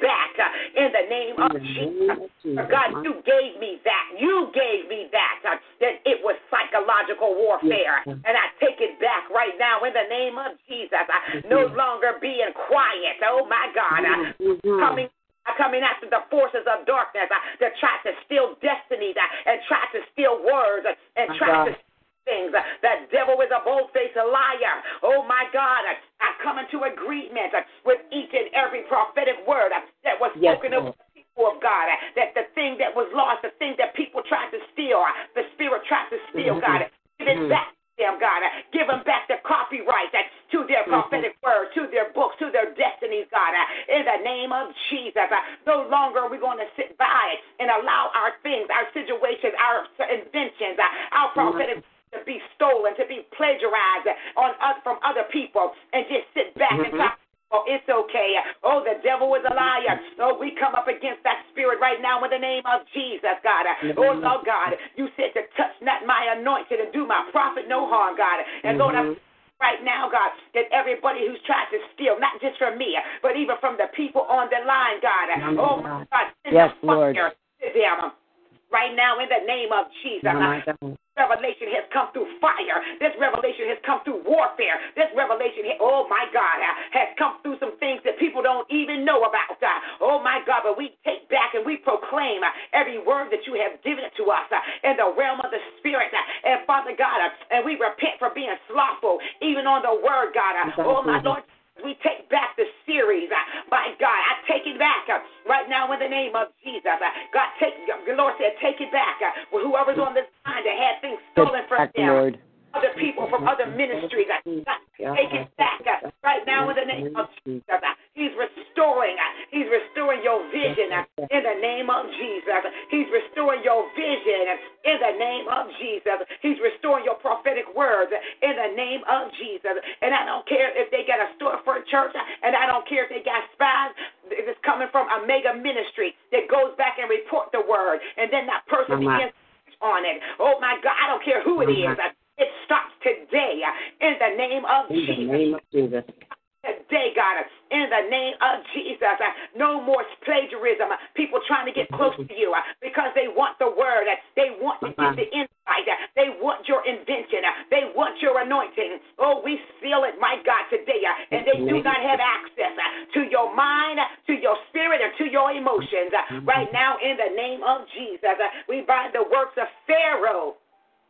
back uh, in the name of Jesus. God, you gave me that. You gave me that. Uh, that it was psychological warfare. And I take it back right now in the name of Jesus. Uh, no longer being quiet. Oh, my God. Uh, coming coming after the forces of darkness uh, that try to steal destinies uh, and try to steal words uh, and try to things. That devil is a bold faced liar. Oh my God. I come into agreement with each and every prophetic word that was spoken yes, of people of God. That the thing that was lost, the thing that people tried to steal, the spirit tried to steal, mm-hmm. God. Give it mm-hmm. back them, God. Give them back the copyright uh, to their mm-hmm. prophetic word, to their books, to their destinies, God. Uh, in the name of Jesus. Uh, no longer are we going to sit by and allow our things, our situations, our inventions, our mm-hmm. prophetic to be stolen, to be plagiarized on us from other people, and just sit back mm-hmm. and talk. Oh, it's okay. Oh, the devil is a liar. Oh, we come up against that spirit right now in the name of Jesus, God. Oh, Lord God, you said to touch not my anointed and do my prophet no harm, God. And Lord, I'm right now, God, that everybody who's tried to steal, not just from me, but even from the people on the line, God. Oh, my God, send yes, Lord. to them right now in the name of Jesus. Revelation has come through fire. This revelation has come through warfare. This revelation, oh my God, has come through some things that people don't even know about. Oh my God, but we take back and we proclaim every word that you have given to us in the realm of the Spirit. And Father God, and we repent for being slothful, even on the word, God. Oh my Lord we take back the series. Uh, My God, I take it back uh, right now in the name of Jesus. Uh, God, take the Lord said, take it back. Whoever's on this line that had things stolen from them. Lord other people from other ministries. Take it back right now in the name of Jesus. He's restoring. He's restoring your vision in the name of Jesus. He's restoring your vision in the name of Jesus. He's restoring your prophetic words in the name of Jesus. And I don't care if they got a storefront church, and I don't care if they got spies. If It's coming from a mega ministry that goes back and report the word, and then that person begins on it. Oh my God, I don't care who it is. It stops today in the name of In the Jesus name of Jesus. today, God, in the name of Jesus. No more plagiarism. People trying to get close to you uh, because they want the word. Uh, They want to get the insight. Uh, They want your invention. They want your anointing. Oh, we feel it, my God, today. And they do not have access to your mind, to your spirit, or to your emotions. Uh, Right now, in the name of Jesus, we bind the works of Pharaoh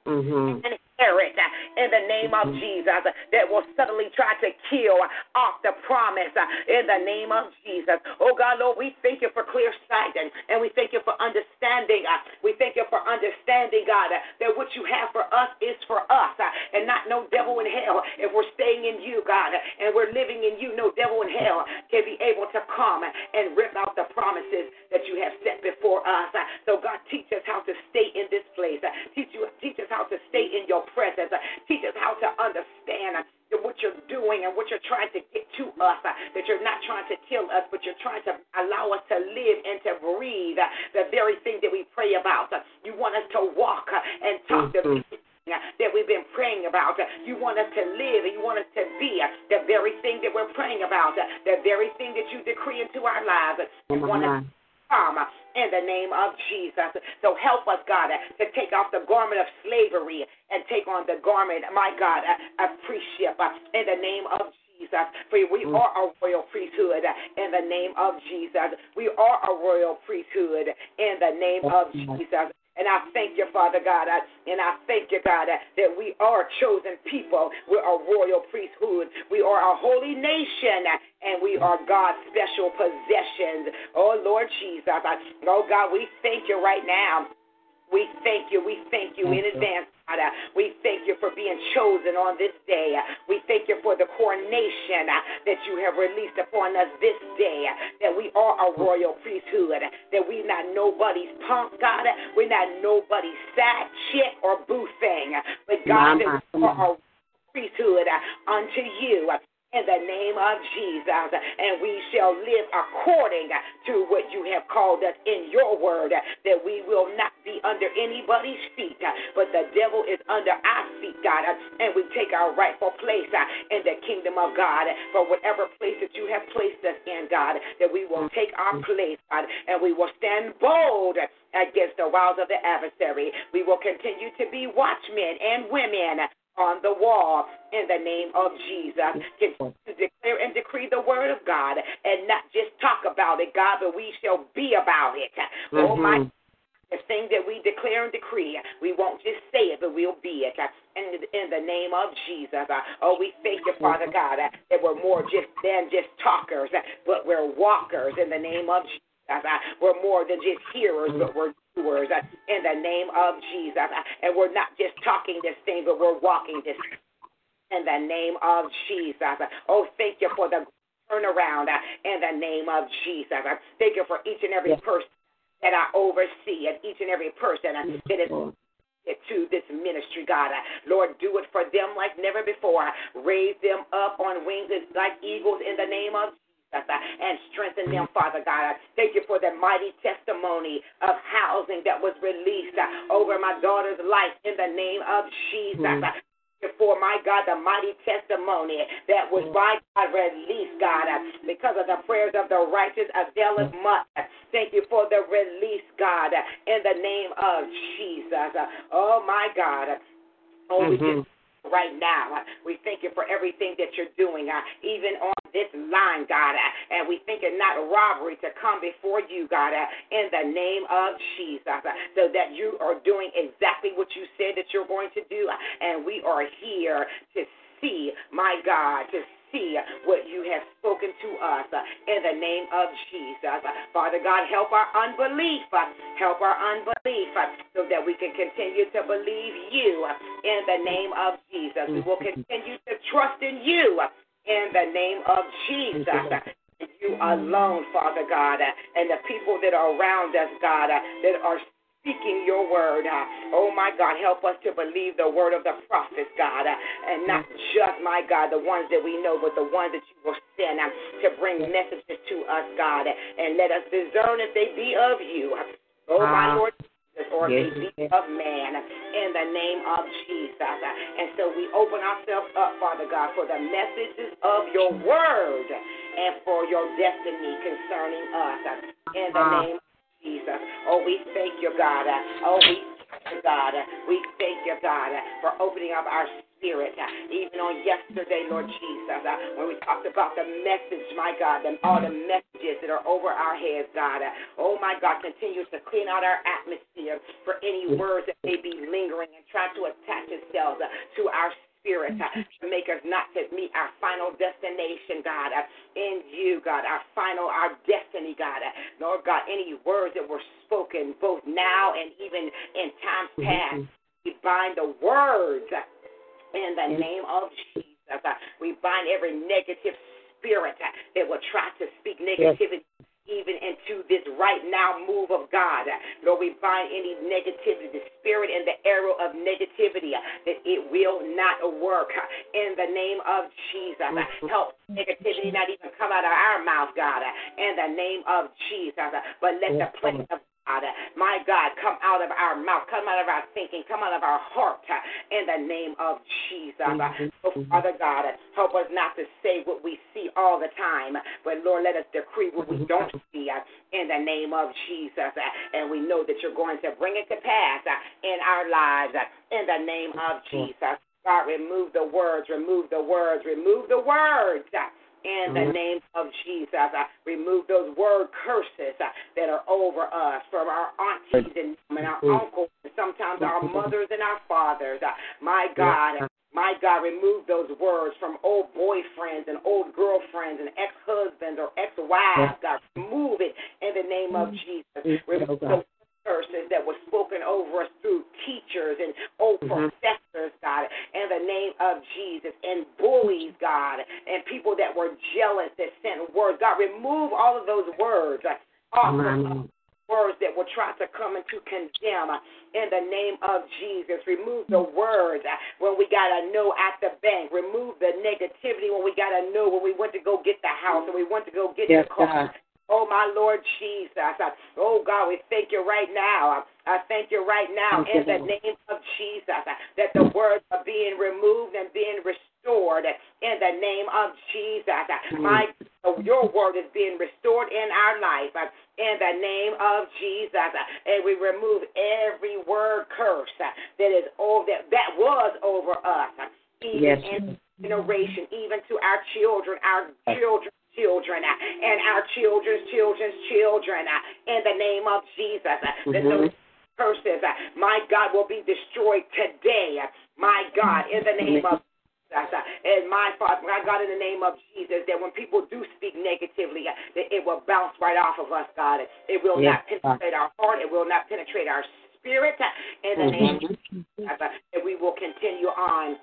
Mm-hmm. and uh, in the name of Jesus uh, that will suddenly try to kill off the promise uh, in the name of Jesus. Oh God, Lord, we thank you for clear sight and, we thank you for understanding. uh, We thank you for understanding, God, uh, that what you have for us is for us and not no devil in hell. If we're staying in you, God, and we're living in you, no devil in hell can be able to come and rip out the promises that you have set before us. So God, teach us how to stay in this place. Teach you, teach us how to stay in your presence. Teach us how to understand what you're doing and what you're trying to get to us. That you're not trying to kill us, but you're trying to allow us to live and to breathe the very thing that we pray about. You want us to walk and talk to Mhm. uh, that we've been praying about. You want us to live and you want us to be the very thing that we're praying about, the very thing that you decree into our lives. You want us come uh, in the name of Jesus. So help us, God, to take off the garment of slavery and take on the garment, my God, of priestship uh, in the name of Jesus. For we are a royal priesthood uh, in the name of Jesus. We are a royal priesthood in the name of Jesus. And I thank you, Father God, uh, and I thank you, God, uh, that we are chosen people. We're a royal priesthood. We are a holy nation, uh, and we are God's special possessions. Oh, Lord Jesus. Oh, God, we thank you right now. We thank you. We thank you in advance, God. We thank you for being chosen on this day. We thank you for the coronation uh, that you have released upon us this day. uh, That we are a royal priesthood. uh, That we're not nobody's punk, God. We're not nobody's side chick or boo thing. But God, that we are a priesthood unto you. In the name of Jesus, and we shall live according to what you have called us in your word, that we will not be under anybody's feet, but the devil is under our feet, God, and we take our rightful place in the kingdom of God for whatever place that you have placed us in, God, that we will take our place, God, and we will stand bold against the wiles of the adversary. We will continue to be watchmen and women on the wall in the name of Jesus. Continue to declare and decree the word of God and not just talk about it, God, but we shall be about it. Oh, mm-hmm. my the thing that we declare and decree, we won't just say it, but we'll be it. In, in the name of Jesus. Oh, we thank you, Father mm-hmm. God, that we're more just than just talkers, but we're walkers in the name of Jesus. We're more than just hearers, but we're doers uh, in the name of Jesus. Uh, and we're not just talking this thing, but we're walking this in the name of Jesus. Oh, thank you for the turnaround uh, in the name of Jesus. Thank you for each and every person that I oversee and each and every person that is to this ministry, God. Lord, do it for them like never before. Raise them up on wings like eagles in the name of Jesus Uh, and strengthen them, Father God. Thank you for the mighty testimony of housing that was released uh, over my daughter's life in the name of Jesus. Mm. Uh, for my God, the mighty testimony that was mm. by God released, God, because of the prayers of the righteous availeth mm. much. Thank you for the release, God, in the name of Jesus. Oh my God. Oh, we just mm-hmm. Right now. We thank you for everything that you're doing, uh, even on this line, God. Uh, and we think it not robbery to come before you, God, uh, in the name of Jesus, so that you are doing exactly what you said that you're going to do. And we are here to see, my God, to see what you have spoken to us in the name of Jesus. Father God, help our unbelief. Help our unbelief so that we can continue to believe you in the name of Jesus. We will continue to trust in you in the name of Jesus. You alone, Father God, and the people that are around us, God, that are speaking your word. Uh, oh, my God, help us to believe the word of the prophets, God, uh, and not just, my God, the ones that we know, but the ones that you will send uh, to bring messages to us, God, and let us discern if they be of you. Oh, my Lord Jesus. or Yes, yes. of man in the name of Jesus. And so we open ourselves up, Father God, for the messages of your word and for your destiny concerning us in the Ah. name of Jesus. Oh, we thank you, God. Oh, we thank you, God. We thank you, God, for opening up our spirit. Even on yesterday, Lord Jesus, when we talked about the message, my God, and all the messages that are over our heads, God. Oh, my God, continue to clean out our atmosphere for any words that may be lingering and try to attach itself to our spirit mm-hmm. to make us not to meet our final destination, God, uh, in you, God, our final, our destiny, God. Uh, Lord God, any words that were spoken both now and even in times mm-hmm. past, we bind the words uh, in the name of Jesus. We bind every negative spirit that will try to speak negativity even into this right now move of God. Lord, we bind any negativity, the spirit and the arrow of negativity, that it will not work in the name of Jesus. Help negativity not even come out of our mouth, God, in the name of Jesus. But let the plan of my God, come out of our mouth, come out of our thinking, come out of our heart in the name of Jesus. Oh, Father God, help us not to say what we see all the time, but Lord, let us decree what we don't see uh, in the name of Jesus. Uh, And we know that you're going to bring it to pass uh, in our lives uh, in the name of Jesus. God, remove the words, remove the words, remove the words. Uh, in the name of Jesus. I remove those word curses uh, that are over us from our aunties and, and our uncles, and sometimes our mothers and our fathers. Uh, my God. My God, remove those words from old boyfriends and old girlfriends and ex husbands or ex wives. God, remove it in the name of Jesus. Remove those curses that were spoken over us through teachers and old professors, God, in the name of Jesus, and bullies, God, and people that were jealous that sent words. God, remove all of those words off of us words that will try to come and to condemn uh, in the name of Jesus. Remove the words uh, when we got a no at the bank. Remove the negativity when we got a no when we went to go get the house and we went to go get Yes, the car. Oh, my Lord Jesus. Oh, God, we thank you right now. I thank you right now in the name of Jesus that the words are being removed and being restored in the name of Jesus. Uh, My your word is being restored in our life in the name of Jesus. And we remove every word curse that is over that, that was over us, even Yes. in generation, even to our children, our children. Children and our children's children's children in the name of Jesus. That those curses, uh, my God, will be destroyed today. My God, in the name of Jesus. And my Father, my God, in the name of Jesus, that when people do speak negatively, that it will bounce right off of us, God. It will Yes, not penetrate our heart. It will not penetrate our spirit. In the name of Jesus, that we will continue on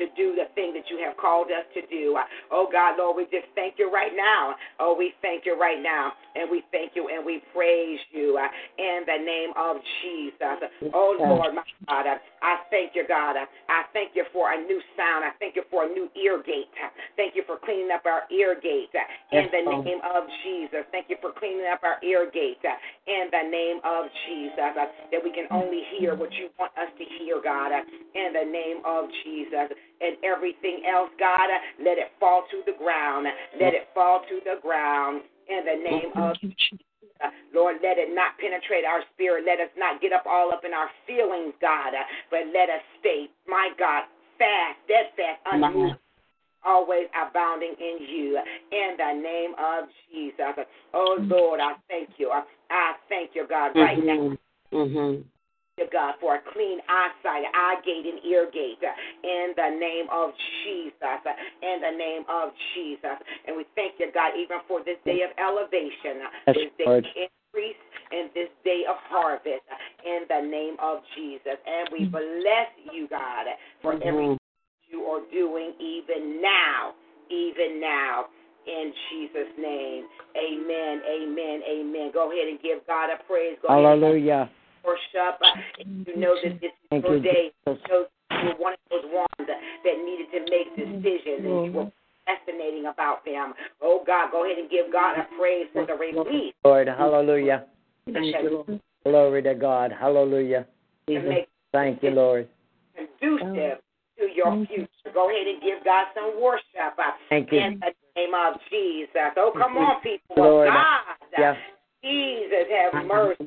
to do the thing that you have called us to do. Oh God, Lord, we just thank you right now. Oh, we thank you right now. And we thank you and we praise you uh, in the name of Jesus. Oh Lord, my God, uh, I thank you, God. Uh, I thank you for a new sound. I thank you for a new ear gate. Thank you for cleaning up our ear gate in the name of Jesus. Thank you for cleaning up our ear gate in the name of Jesus. That we can only hear what you want us to hear, God, in the name of Jesus and everything else, God, let it fall to the ground. Let it fall to the ground in the name of Jesus. Lord, let it not penetrate our spirit. Let us not get up all up in our feelings, God, but let us stay, my God, fast, steadfast, unmoved, always abounding in you. In the name of Jesus. Oh, Lord, I thank you. I, I thank you, God, right now Mm-hmm. God for a clean eyesight, eye gate, and ear gate in the name of Jesus. In the name of Jesus. And we thank you, God, even for this day of elevation, Yes, this day Lord. of increase, and this day of harvest in the name of Jesus. And we mm. bless you, God, for mm-hmm. everything you are doing even now, even now. In Jesus' name, amen, amen, amen. Go ahead and give God a praise. Go Hallelujah. Worship. You know that this is Thank your day. Jesus. You know you were one of those ones that that needed to make decisions, and you were fascinating about them. Oh God, go ahead and give God a praise for the release Lord, hallelujah. that has Glory to God. Hallelujah. Thank you, Lord. conducive to your future. Go ahead and give God some worship. uh, Thank you. In the name of Jesus. Oh, come on, people Lord. of God. Yeah. Jesus, have mercy.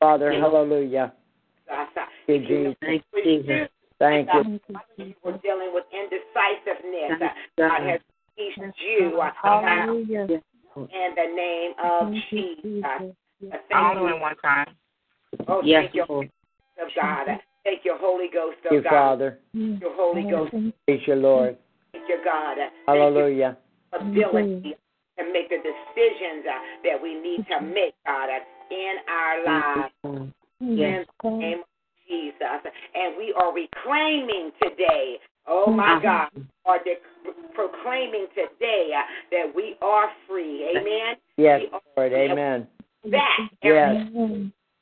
Father, hallelujah. Thank you, Jesus. Thank you, Jesus. Thank you. We're dealing with indecisiveness. Uh, God has teached you uh, uh, Hallelujah. in the name of Jesus. All Thank in one time. Oh, Yes, thank you, Lord. of God. Thank you, Holy Ghost Thank you, of God. Father. Your Holy Ghost. Praise you, Lord. Thank you, God. Hallelujah. ability to make the decisions uh, that we need to make, God, uh, in our lives. In the name of Jesus. And we are reclaiming today, oh my God, are de- proclaiming today uh, that we are free. Amen. Yes, Lord. Amen. That Yes.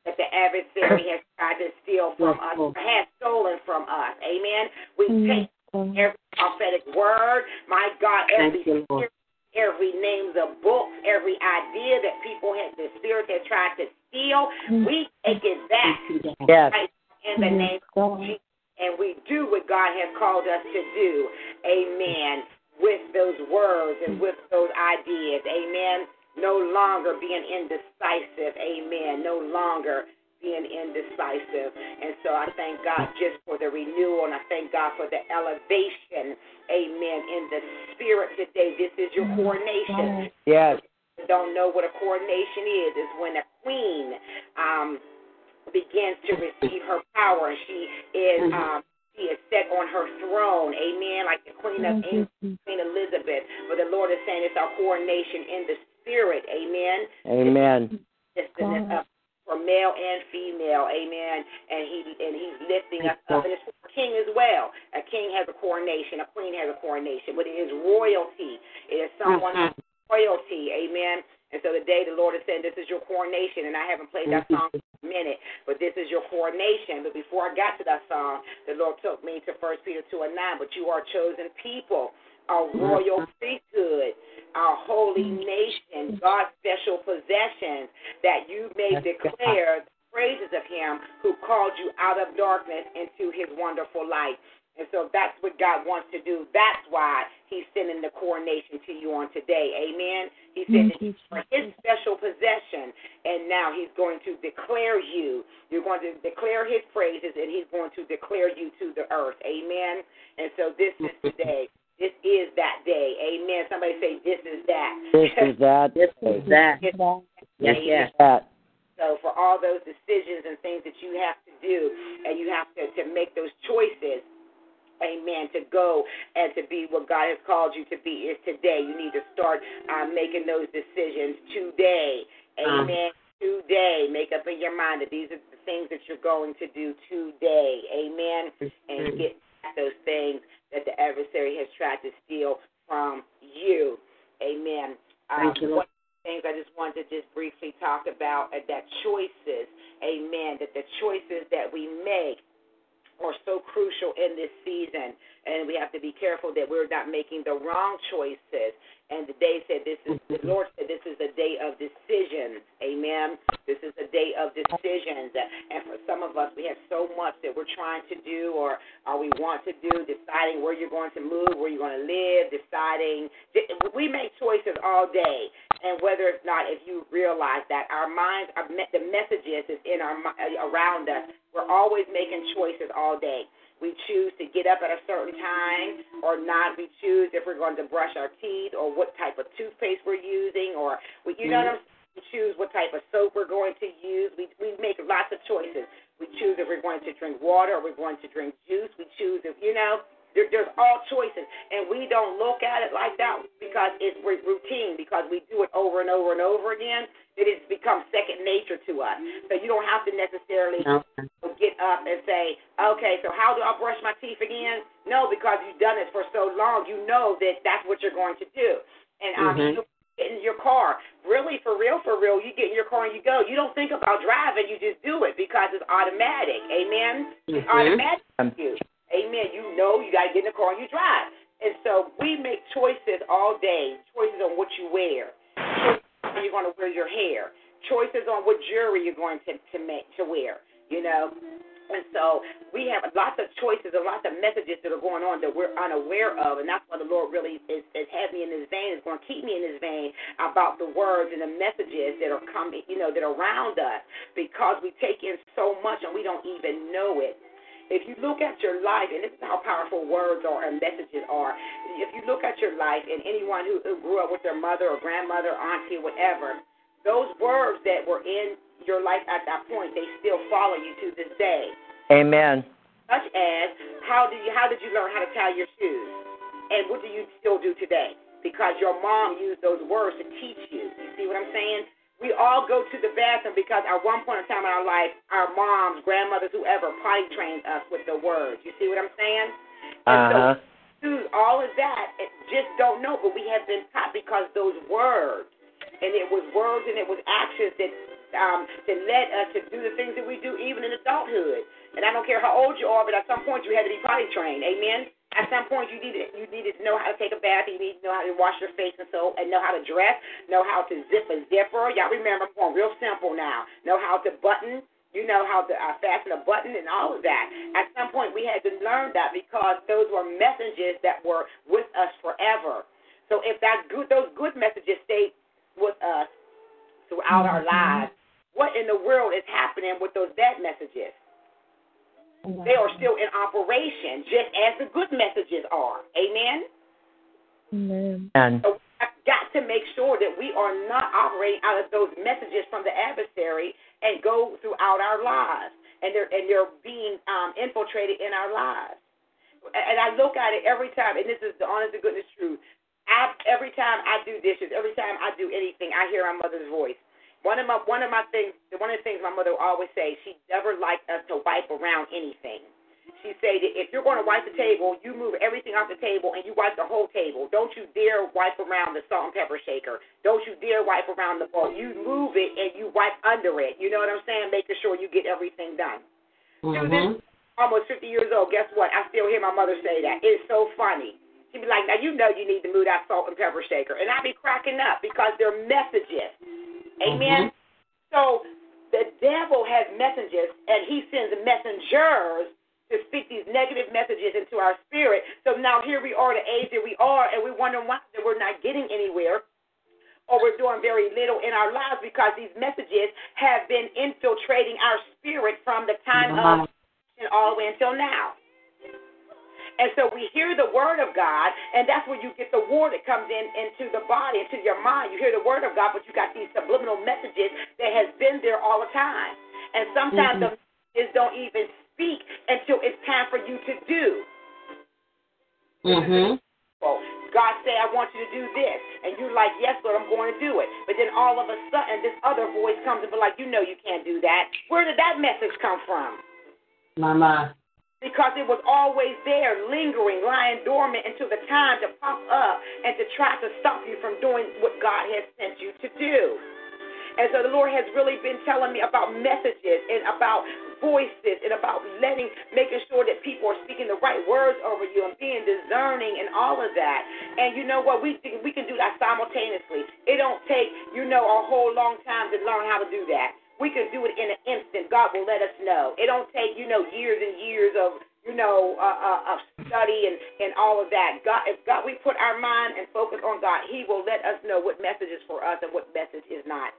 that the adversary has tried to steal from us, has stolen from us. Amen. We take every prophetic word, my God, every Lord. Every names of books, every idea that people had, the spirit had tried to steal, mm. we take it back Yes. right in the name of Jesus. And we do what God has called us to do. Amen. With those words and with those ideas. Amen. No longer being indecisive. Amen. No longer being indecisive. And so I thank God just for the renewal and I thank God for the elevation. Amen. In the spirit today. This is your coronation Yes. don't know what a coronation is, is when a queen um, begins to receive her power and she is um, she is set on her throne. Amen. Like the Queen of England, Queen Elizabeth. But the Lord is saying it's our coronation in the spirit. Amen. Amen. It's the, uh, for male and female. Amen. And he and he's lifting us up. And it's for a king as well. A king has a coronation. A queen has a coronation. But it is royalty. It is someone mm-hmm. royalty. Amen. And so today the Lord is saying, This is your coronation. And I haven't played that mm-hmm. song in a minute, but this is your coronation. But before I got to that song, the Lord took me to First Peter 2 and 9. But you are chosen people, a royal priesthood, a holy nation, God's special possessions, that you may declare the praises of Him who called you out of darkness into His wonderful light. And so that's what God wants to do. That's why He's sending the coronation to you on today. Amen. He said are His special possession, and now He's going to declare you. You're going to declare His praises, and He's going to declare you to the earth. Amen. And so this is today. This is that day. Amen. Somebody say, This is that. This is that. This is that. Yes, Yes, yes. That. So for all those decisions and things that you have to do, and you have to, to make those choices, amen, to go and to be what God has called you to be is today. You need to start uh, making those decisions today. Amen. Today. Make up in your mind that these are the things that you're going to do today. Amen. And get back those things that the adversary has tried to steal from you. Amen. Um, Thank you, one of the things I just wanted to just briefly talk about are that choices, amen, that the choices that we make are so crucial in this season, and we have to be careful that we're not making the wrong choices. And the day said this is the Lord said this is a day of decisions. Amen. This is a day of decisions. And for some of us, we have so much that we're trying to do or or we want to do, deciding where you're going to move, where you're going to live, deciding. We make choices all day, and whether or not if you realize that our minds are the messages is in our around us. We're always making choices all day. We choose to get up at a certain time or not. We choose if we're going to brush our teeth or what type of toothpaste we're using or we, you know what I'm mm-hmm. saying? We choose what type of soap we're going to use. We we make lots of choices. We choose if we're going to drink water or we're going to drink juice. We choose if you know there, there's all choices, and we don't look at it like that because it's routine because we do it over and over and over again. It has become second nature to us. So you don't have to necessarily get up and say, okay, so how do I brush my teeth again? No, because you've done it for so long, you know that that's what you're going to do. And um, Mhm. you get in your car, really, for real, for real, you get in your car and you go. You don't think about driving, you just do it because it's automatic. Amen? It's Mhm. automatic for you. Amen. You know you got to get in the car and you drive. And so we make choices all day, choices on what you wear, choices on you're going to wear your hair, choices on what jewelry you're going to to make to wear. You know, and so we have lots of choices and lots of messages that are going on that we're unaware of, and that's why the Lord really is, is has me in His vein, is going to keep me in His vein about the words and the messages that are coming, you know, that are around us, because we take in so much and we don't even know it. If you look at your life, and this is how powerful words are and messages are. If you look at your life, and anyone who, who grew up with their mother or grandmother, auntie, whatever, those words that were in your life at that point, they still follow you to this day. Amen. Such as how do you how did you learn how to tie your shoes? And what do you still do today? Because your mom used those words to teach you. You see what I'm saying? We all go to the bathroom because at one point in time in our life, our moms, grandmothers, whoever, potty trained us with the words. You see what I'm saying? And Uh-huh. so all of that, it just don't know, but we have been taught because those words, and it was words and it was actions that um, that led us to do the things that we do even in adulthood. And I don't care how old you are, but at some point you had to be potty trained. Amen. At some point you needed you needed to know how to take a bath, you need to know how to wash your face and so and know how to dress, know how to zip a zipper. Y'all remember I'm going real simple now. Know how to button, you know how to uh, fasten a button and all of that. At some point we had to learn that because those were messages that were with us forever. So if that good those good messages stayed with us throughout our lives, what in the world is happening with those bad messages? They are still in operation, just as the good messages are. Amen? And So we've got to make sure that we are not operating out of those messages from the adversary and go throughout our lives. And they're and they're being um, infiltrated in our lives. And I look at it every time, and this is the honest to goodness truth. I, every time I do dishes, every time I do anything, I hear my mother's voice. One of my one of my things, one of the things my mother would always say, she never liked us to wipe around anything. She said that if you're going to wipe the table, you move everything off the table and you wipe the whole table. Don't you dare wipe around the salt and pepper shaker. Don't you dare wipe around the bowl. You move it and you wipe under it. You know what I'm saying? Making sure you get everything done. To mm-hmm. this, almost 50 years old, guess what? I still hear my mother say that. It's so funny. She'd be like, now you know you need to move that salt and pepper shaker. And I'd be cracking up because they're messages. Amen? Mm-hmm. So the devil has messengers and he sends messengers to speak these negative messages into our spirit. So now here we are, the age that we are, and we wonder why that we're not getting anywhere or we're doing very little in our lives because these messages have been infiltrating our spirit from the time of and all the way until now. And so we hear the word of God, and that's where you get the war that comes in into the body, into your mind. You hear the word of God, but you got these subliminal messages that has been there all the time. And sometimes the messages don't even speak until it's time for you to do. Mm-hmm. Well, God say, I want you to do this. And you're like, yes, Lord, I'm going to do it. But then all of a sudden, this other voice comes and be like, you know you can't do that. Where did that message come from? Mama. Because it was always there, lingering, lying dormant until the time to pop up and to try to stop you from doing what God has sent you to do. And so the Lord has really been telling me about messages and about voices and about letting, making sure that people are speaking the right words over you and being discerning and all of that. And you know what? We we can do that simultaneously. It don't take you know a whole long time to learn how to do that. We can do it in an instant. God will let us know. It don't take you know years and years of you know uh, uh, of study and and all of that. God, if God, we put our mind and focus on God, He will let us know what message is for us and what message is not.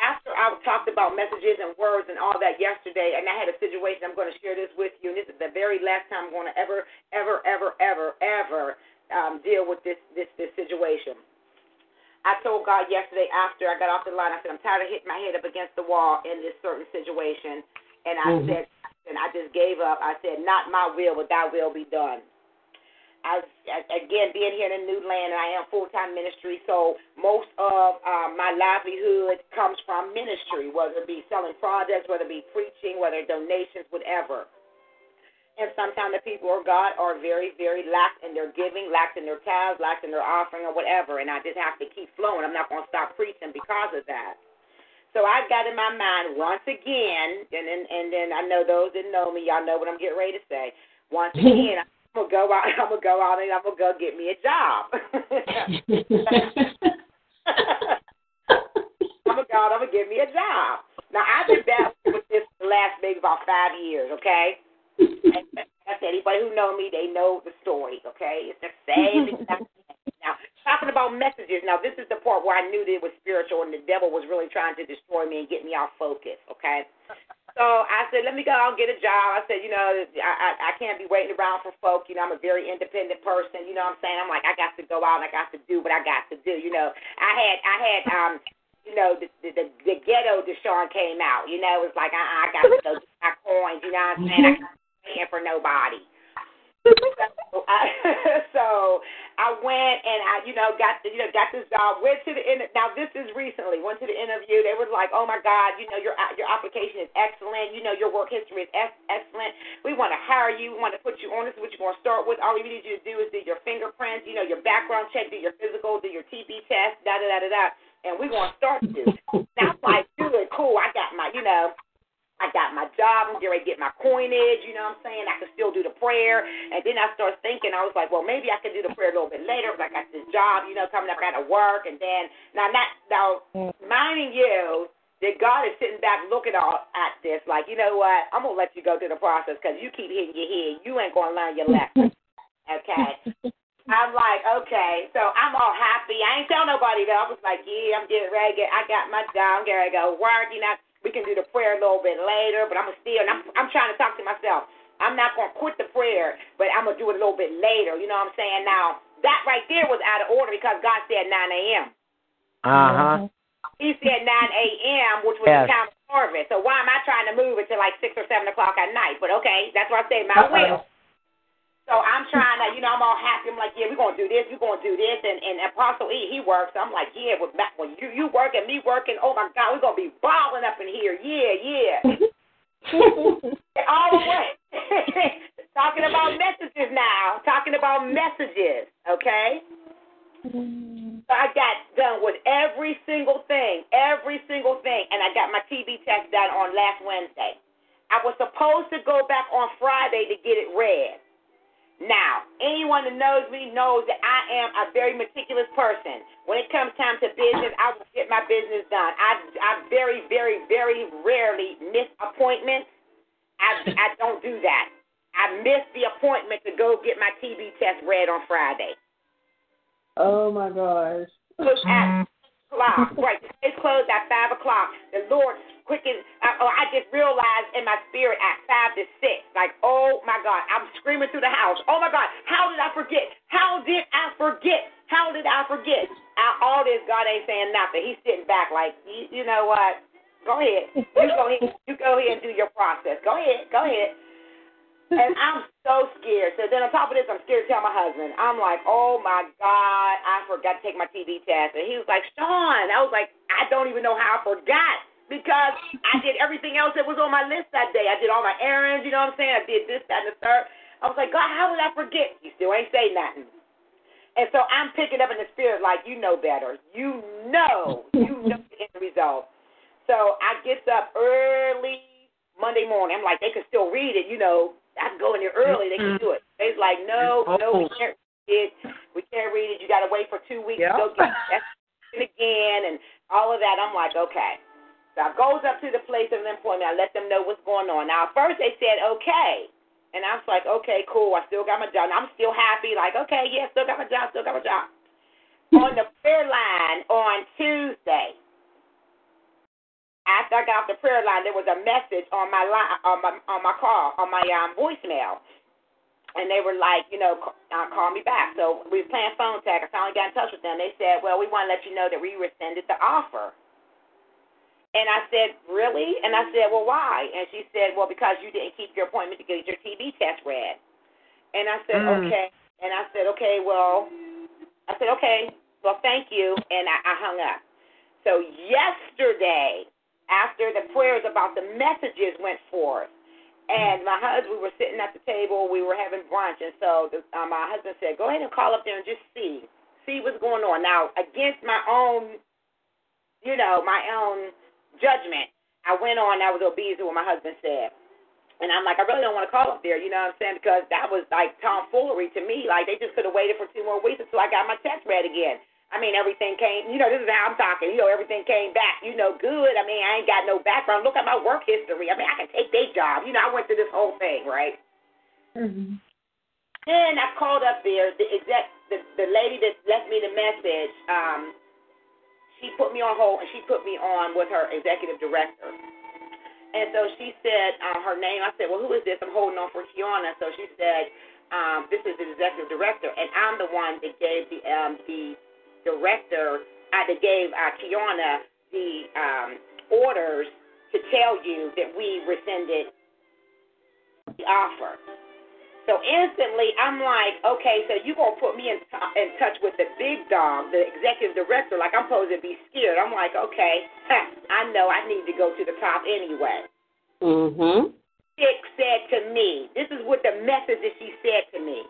After I talked about messages and words and all that yesterday, and I had a situation, I'm going to share this with you, and this is the very last time I'm going to ever, ever, ever, ever, ever um, deal with this this this situation. I told God yesterday after I got off the line, I said, I'm tired of hitting my head up against the wall in this certain situation. And I Mhm. said, and I just gave up. I said, not my will, but thy will be done. I, again, being here in a new land, and I am full time ministry, so most of um, my livelihood comes from ministry, whether it be selling products, whether it be preaching, whether donations, whatever. And sometimes the people of God are very, very lax in their giving, lax in their tithes, lax in their offering, or whatever. And I just have to keep flowing. I'm not going to stop preaching because of that. So I got in my mind once again, and then and then I know those that know me, y'all know what I'm getting ready to say. Once [laughs] again, I'm gonna go out. [laughs] I'm gonna go out and I'm gonna go get me a job. [laughs] I'm gonna go out. I'm gonna get me a job. Now I've been battling with this for the last maybe about five years, okay? And I said, anybody who know me, they know the story, okay? It's the same [laughs] exact thing. Now, talking about messages, now this is the part where I knew that it was spiritual and the devil was really trying to destroy me and get me off focus, okay? So I said, let me go out and get a job. I said, you know, I, I I can't be waiting around for folk. You know, I'm a very independent person. You know what I'm saying? I'm like, I got to go out and I got to do what I got to do. You know, I had I had um, you know, the the the, the ghetto Deshaun came out. You know, it's like I I got to go get my coins. You know what I'm saying? I can't paying for nobody. so, I, so I went and I, you know, got the, you know, got this job. Went to the inter- now this is recently. Went to the interview. They were like, "Oh my God, you know, your your application is excellent. You know, your work history is ex- excellent. We want to hire you. We want to put you on. This is what you're going to start with. All we need you to do is do your fingerprints. You know, your background check, do your physical, do your TB test, da da da da da. And we're going to start you. [laughs] Now I'm like, good, cool. I got my, you know. I got my job. I'm getting ready to get my coinage. You know what I'm saying? I can still do the prayer. And then I started thinking, I was like, well, maybe I could do the prayer a little bit later. But I got this job, you know, coming up. I got to work. And then, now, not, now, minding you, that God is sitting back looking all at this, like, you know what? I'm going to let you go through the process because you keep hitting your head. You ain't going to learn your lesson. [laughs] Okay? I'm like, okay, so I'm all happy. I ain't tell nobody though. I was like, yeah, I'm getting ready. To get, I got my job. I'm getting ready to go work. You know, we can do the prayer a little bit later, but I'm still. And I'm I'm trying to talk to myself. I'm not gonna quit the prayer, but I'm gonna do it a little bit later. You know what I'm saying? Now that right there was out of order because God said 9 a.m. Uh huh. He said 9 a.m., which was Yes. the time of harvest. So why am I trying to move it to like six or seven o'clock at night? But okay, that's what I say, my Uh-oh. will. So I'm trying to, you know, I'm all happy. I'm like, yeah, we're gonna do this, we're gonna do this, and and Apostle E, he works. I'm like, yeah, with Matt, when you you working, me working, oh my God, we're gonna be balling up in here, yeah, yeah, [laughs] [laughs] all the way. [laughs] Talking about messages now, talking about messages, okay? So I got done with every single thing, every single thing, and I got my TB test done on last Wednesday. I was supposed to go back on Friday to get it read. Now, anyone that knows me knows that I am a very meticulous person. When it comes time to business, I will get my business done. I, I very, very, very rarely miss appointments. I, I don't do that. I missed the appointment to go get my TB test read on Friday. Oh my gosh. Look at mm-hmm. o'clock. Right, it's closed at five o'clock. The Lord quickened. I, oh, I just realized in my spirit at five to six, like, oh my God, I'm screaming through the house. Oh my God, how did I forget? How did I forget? How did I forget? Out all this, God ain't saying nothing. He's sitting back like, you, you know what? Go ahead. You go ahead. You go ahead and do your process. Go ahead. Go ahead. And I'm so scared. So then on top of this, I'm scared to tell my husband. I'm like, oh my God, I forgot to take my TB test. And he was like, Sean. I was like, I don't even know how I forgot because I did everything else that was on my list that day. I did all my errands, you know what I'm saying? I did this, that, and the third. I was like, God, how did I forget? You still ain't say nothing. And so I'm picking up in the spirit like, you know better. You know. You know the end result. So I gets up early Monday morning. I'm like, they can still read it, you know. I can go in there early. They can do it. They's like, no, no, we mm-hmm. can't read it. We can't read it. You got to wait for two weeks Yeah. to go get it again and all of that. I'm like, okay. So I goes up to the place of employment. I let them know what's going on. Now, at first they said, okay. And I was like, okay, cool. I still got my job. And I'm still happy. Like, okay, yeah, still got my job. Still got my job. on the prayer line on Tuesday, after I got off the prayer line, there was a message on my line, on my on my call, on my um, voicemail, and they were like, you know, c- uh, call me back. So we were playing phone tag. I finally got in touch with them. They said, well, we want to let you know that we rescinded the offer. And I said, really? And I said, well, why? And she said, well, because you didn't keep your appointment to get your TB test read. And I said, Mm. okay. And I said, okay, well, I said, okay, well, thank you. And I, I hung up. So yesterday, after the prayers about the messages went forth, and my husband, we were sitting at the table, we were having brunch, and so the, uh, my husband said, "Go ahead and call up there and just see, see what's going on." Now, against my own, you know, my own judgment, I went on. I was obedient to what my husband said, and I'm like, I really don't want to call up there, you know what I'm saying? Because that was like tomfoolery to me. Like they just could have waited for two more weeks until I got my test read again. I mean, everything came, you know, this is how I'm talking. You know, everything came back, you know, good. I mean, I ain't got no background. Look at my work history. I mean, I can take their job. You know, I went through this whole thing, right? Mm-hmm. Then I called up there, the exec, the, the lady that left me the message, um, she put me on hold and she put me on with her executive director. And so she said uh, her name. I said, well, who is this? I'm holding on for Kiana. So she said, um, this is the executive director, and I'm the one that gave the um, the director, I that gave uh, Kiana the um, orders to tell you that we rescinded the offer. So instantly, I'm like, okay, so you're going to put me in, t- in touch with the big dog, the executive director, like I'm supposed to be scared. I'm like, okay, [laughs] I know I need to go to the top anyway. Mhm. Chick said to me, this is what the message that she said to me.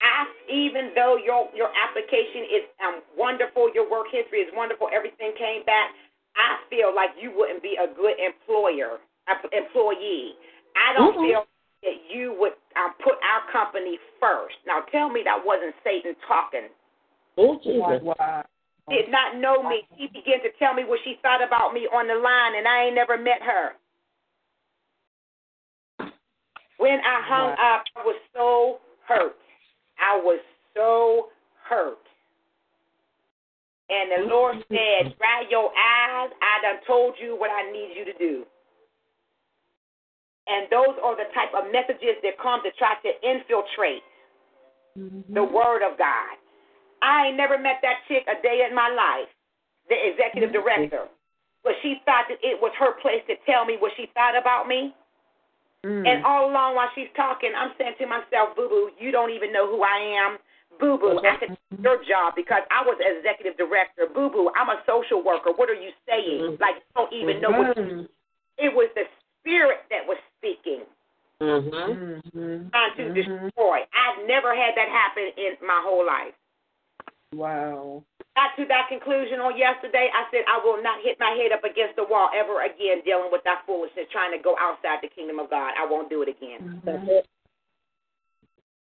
I, even though your your application is um, wonderful, your work history is wonderful, everything came back. I feel like you wouldn't be a good employer, uh, employee. I don't Mhm. feel that you would um, put our company first. Now, tell me that wasn't Satan talking. Oh, Jesus. Did not know me. She began to tell me what she thought about me on the line, and I ain't never met her. When I hung up, I was so hurt. I was so hurt. And the Lord said, Dry your eyes. I done told you what I need you to do. And those are the type of messages that come to try to infiltrate the word of God. I ain't never met that chick a day in my life, the executive director. But she thought that it was her place to tell me what she thought about me. Mm. And all along while she's talking, I'm saying to myself, Boo Boo, you don't even know who I am. Boo Boo, said, your job because I was executive director. Boo Boo, I'm a social worker. What are you saying? Like, you don't even know what. Mhm. It was the spirit that was speaking, Mhm. Mhm. trying to Mhm. destroy. I've never had that happen in my whole life. Wow. got to that conclusion on yesterday. I said I will not hit my head up against the wall ever again dealing with that foolishness, trying to go outside the kingdom of God. I won't do it again. Mhm.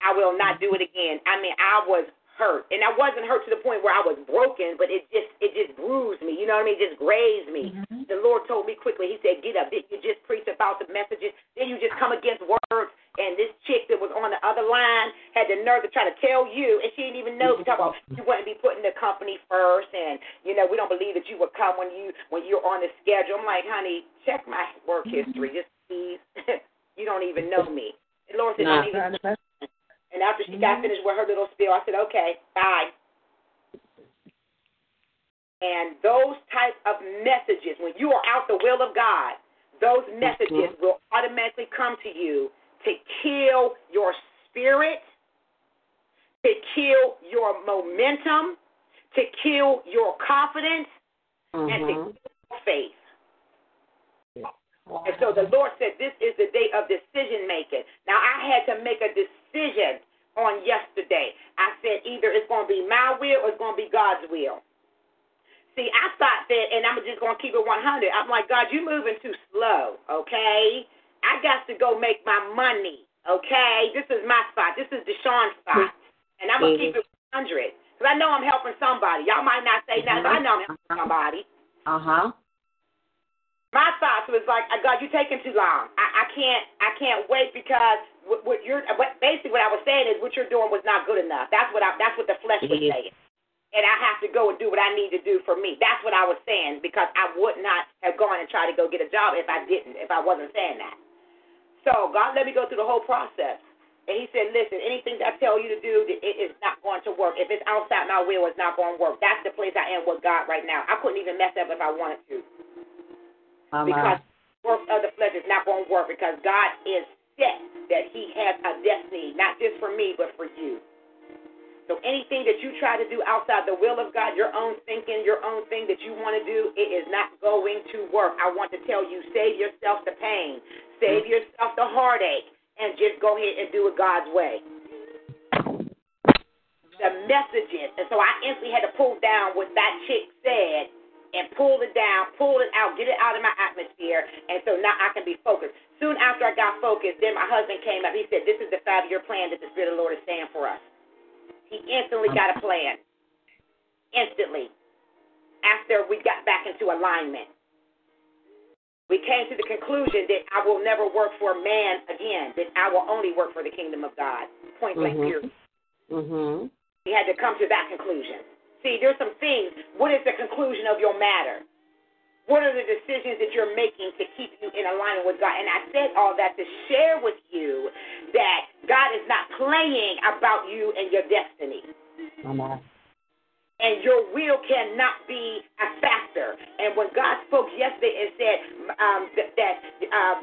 I will not do it again. I mean, I was hurt, and I wasn't hurt to the point where I was broken, but it just it just bruised me. You know what I mean? It just grazed me. Mhm. The Lord told me quickly. He said, "Get up. Did you just preach about the messages? Then you just come against words." And this chick that was on the other line had the nerve to try to tell you, and she didn't even know. She talk about you wouldn't be putting the company first, and you know we don't believe that you would come when you when you're on the schedule. I'm like, honey, check my work history, just please. [laughs] you don't even know me. The Lord said, Nah. don't even. And after she got finished with her little spiel, I said, okay, bye. And those type of messages, when you are out the will of God, those messages will automatically come to you to kill your spirit, to kill your momentum, to kill your confidence, and to Mhm. kill your faith. And so the Lord said, This is the day of decision making. Now, I had to make a decision on yesterday. I said, either it's going to be my will or it's going to be God's will. See, I thought that, and I'm just going to keep it 100. I'm like, God, you're moving too slow, okay? I got to go make my money, okay? This is my spot. This is Deshaun's spot. And I'm going to keep it 100. Because I know I'm helping somebody. Y'all might not say nothing, but I know I'm helping somebody. Uh huh. My thoughts was like, "Uh, God, you're taking too long. I, I can't, I can't wait because what, what you're, what, basically what I was saying is what you're doing was not good enough. That's what I, that's what the flesh was Mhm. saying, and I have to go and do what I need to do for me. That's what I was saying because I would not have gone and tried to go get a job if I didn't, if I wasn't saying that. So God let me go through the whole process. And he said, listen, anything that I tell you to do, it is not going to work. If it's outside my will, it's not going to work. That's the place I am with God right now. I couldn't even mess up if I wanted to because work of the flesh is not going to work because God is set that He has a destiny, not just for me, but for you. So anything that you try to do outside the will of God, your own thinking, your own thing that you want to do, it is not going to work. I want to tell you, save yourself the pain, save mm-hmm. yourself the heartache, and just go ahead and do it God's way. The messages, and so I instantly had to pull down what that chick said and pull it down, pull it out, get it out of my atmosphere, and so now I can be focused. Soon after I got focused, then my husband came up. He said, "This is the five-year plan that the Spirit of the Lord is saying for us." He instantly got a plan. instantly after we got back into alignment. We came to the conclusion that I will never work for man again, that I will only work for the kingdom of God. Point blank, Mhm. period. Mhm. We had to come to that conclusion. See, there's some things. What is the conclusion of your matter? What are the decisions that you're making to keep you in alignment with God? And I said all that to share with you that God is not playing about you and your destiny. Mama. And your will cannot be a factor. And when God spoke yesterday and said um, that, that um,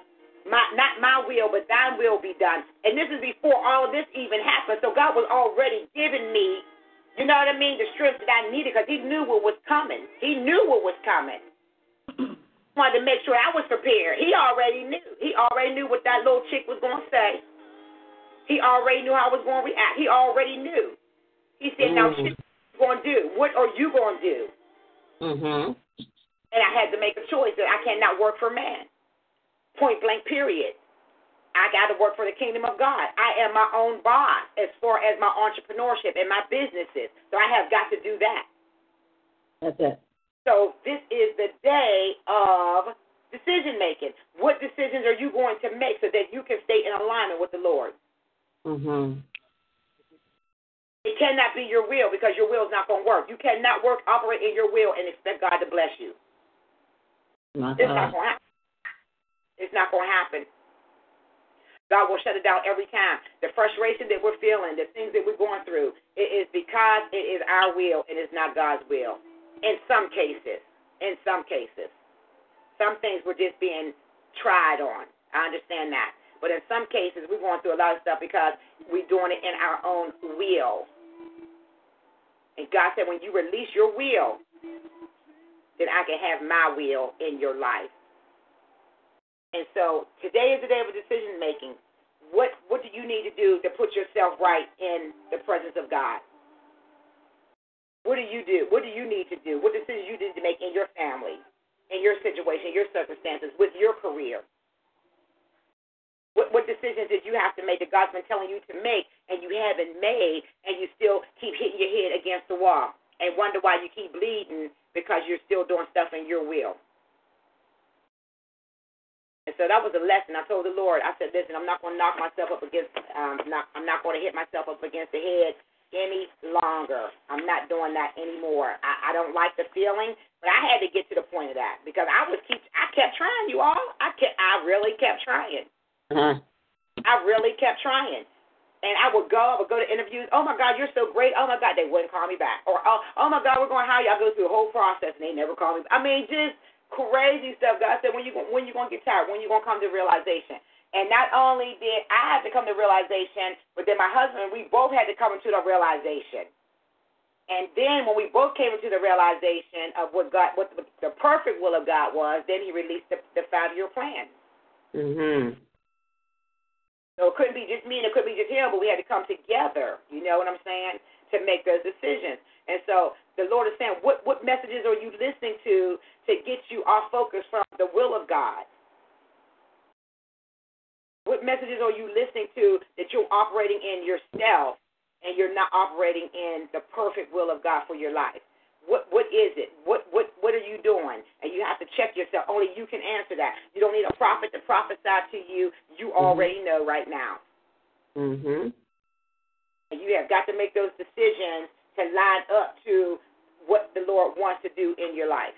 my, not my will, but thine will be done. And this is before all this even happened. So God was already giving me, you know what I mean, the strength that I needed because He knew what was coming. He knew what was coming. [clears throat] Wanted to make sure I was prepared. He already knew. He already knew what that little chick was going to say. He already knew how I was going to react. He already knew. He said, now, Mm. what you going to do? What are you going to do? Mhm. And I had to make a choice that I cannot work for man. Point blank, period. I got to work for the kingdom of God. I am my own boss as far as my entrepreneurship and my businesses. So I have got to do that. That's it. So this is the day of decision making. What decisions are you going to make so that you can stay in alignment with the Lord? Mm-hmm. It cannot be your will because your will is not going to work. You cannot work, operate in your will, and expect God to bless you. My It's not going to happen. It's not going to happen. God will shut it down every time. The frustration that we're feeling, the things that we're going through, it is because it is our will and it's not God's will. In some cases, in some cases, some things we're just being tried on. I understand that. But in some cases, we're going through a lot of stuff because we're doing it in our own will. And God said, when you release your will, then I can have my will in your life. And so today is the day of decision making. What what do you need to do to put yourself right in the presence of God? What do you do? What do you need to do? What decisions you need to make in your family, in your situation, your circumstances, with your career? What what decisions did you have to make that God's been telling you to make and you haven't made and you still keep hitting your head against the wall and wonder why you keep bleeding because you're still doing stuff in your will? And so that was a lesson. I told the Lord, I said, listen, I'm not going to knock myself up against, um, not, I'm not going to hit myself up against the head any longer. I'm not doing that anymore. I, I don't like the feeling, but I had to get to the point of that because I was keep, I kept trying, you all. I kept, I really kept trying. Uh-huh. I really kept trying. And I would go, I would go to interviews. Oh my God, you're so great. Oh my God, they wouldn't call me back. Or oh, oh my God, we're going to hire you. I go through the whole process and they never call me. I mean, just crazy stuff. God said, when you when you gonna get tired? When you gonna come to realization? And not only did I have to come to realization, but then my husband, we both had to come into the realization. And then when we both came into the realization of what God, what the, the perfect will of God was, then He released the, the five-year plan. Mhm. So it couldn't be just me and it couldn't be just him, but we had to come together. You know what I'm saying? To make those decisions. And so the Lord is saying, what what messages are you listening to to get you off focus from the will of God? What messages are you listening to that you're operating in yourself and you're not operating in the perfect will of God for your life? What what is it? What what what are you doing? And you have to check yourself. Only you can answer that. You don't need a prophet to prophesy to you. You already know right now. Mhm. And you have got to make those decisions to line up to what the Lord wants to do in your life.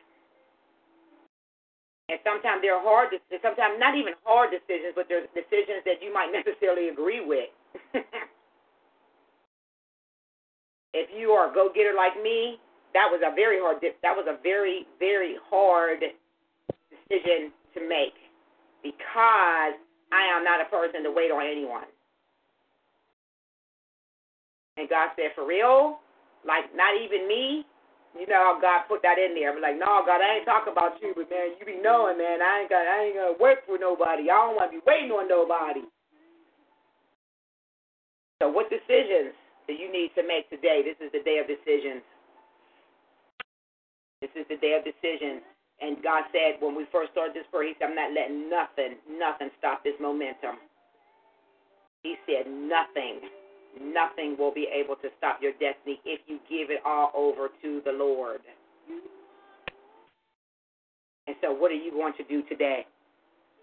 And sometimes they're hard, sometimes not even hard decisions, but they're decisions that you might necessarily agree with. [laughs] if you are a go-getter like me, that was a very hard. That was a very, very hard decision to make because I am not a person to wait on anyone. And God said, for real? Like, not even me? You know how God put that in there. I'm like, no, God, I ain't talking about you, but man, you be knowing, man, I ain't got, I ain't gonna work for nobody. I don't want to be waiting on nobody. So, what decisions do you need to make today? This is the day of decisions. This is the day of decisions. And God said when we first started this prayer, He said, I'm not letting nothing, nothing stop this momentum. He said, nothing, nothing will be able to stop your destiny if you give it all over to the Lord. And so, what are you going to do today?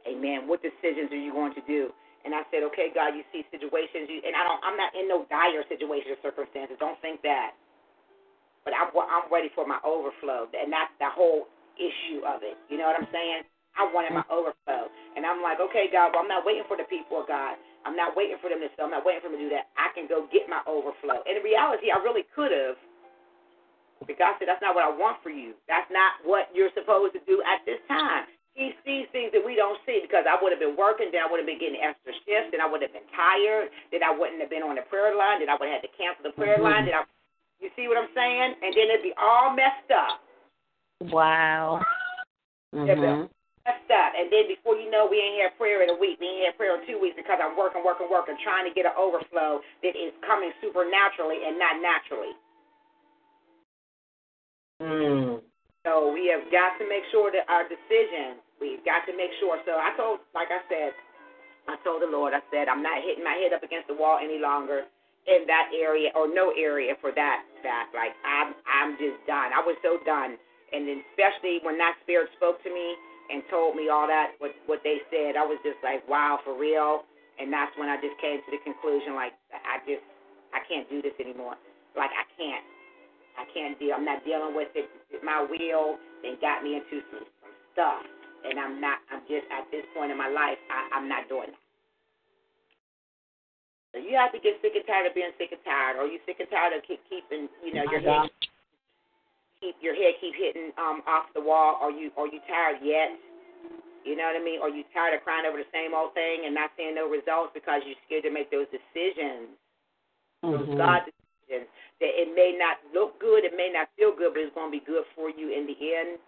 Amen. What decisions are you going to do? And I said, okay, God, you see situations, you, and I don't, I'm not in no dire situation or circumstances. Don't think that. But I'm, I'm ready for my overflow, and that's the whole issue of it. You know what I'm saying? I wanted my mm. overflow, and I'm like, okay, God, well, I'm not waiting for the people of God. I'm not waiting for them to sell. I'm not waiting for them to do that. I can go get my overflow. And in reality, I really could have. But God said, that's not what I want for you. That's not what you're supposed to do at this time. He sees things that we don't see because I would have been working, then I would have been getting extra shifts, then I would have been tired, then I wouldn't have been on the prayer line, then I would have had to cancel the prayer line. Then I, you see what I'm saying? And then it'd be all messed up. Wow. [laughs] Mhm. Messed up. And then before you know, we ain't had prayer in a week. We ain't had prayer in two weeks because I'm working, working, working, trying to get an overflow that is coming supernaturally and not naturally. Mm. So we have got to make sure that our decisions, we've got to make sure. So I told, like I said, I told the Lord, I said, I'm not hitting my head up against the wall any longer in that area or no area for that fact. Like I'm, I'm just done. I was so done. And then especially when that spirit spoke to me and told me all that, what what they said, I was just like, wow, for real. And that's when I just came to the conclusion, like I just, I can't do this anymore. Like I can't. I can't deal. I'm not dealing with it. My will then got me into some, some stuff, and I'm not. I'm just at this point in my life. I, I'm not doing that. So you have to get sick and tired of being sick and tired, or you sick and tired of keep, keeping, you know, your head keep your head keep hitting um off the wall. Are you are you tired yet? You know what I mean? Are you tired of crying over the same old thing and not seeing no results because you're scared to make those decisions, those Mhm. God decisions? That it may not look good, it may not feel good, but it's going to be good for you in the end.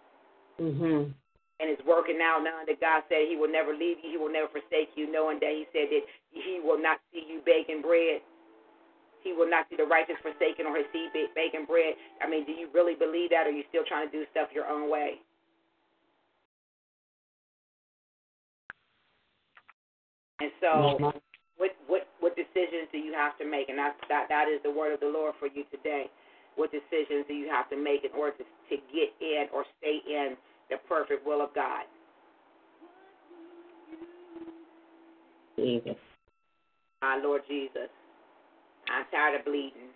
Mhm. And it's working out now that God said He will never leave you, He will never forsake you, knowing that He said that He will not see you baking bread. He will not see the righteous forsaken or his seed ba- baking bread. I mean, do you really believe that, or are you still trying to do stuff your own way? And so, Mhm. what what what decisions do you have to make? And that that that is the word of the Lord for you today. What decisions do you have to make in order to to get in or stay in the perfect will of God? Jesus. My Lord Jesus, I'm tired of bleeding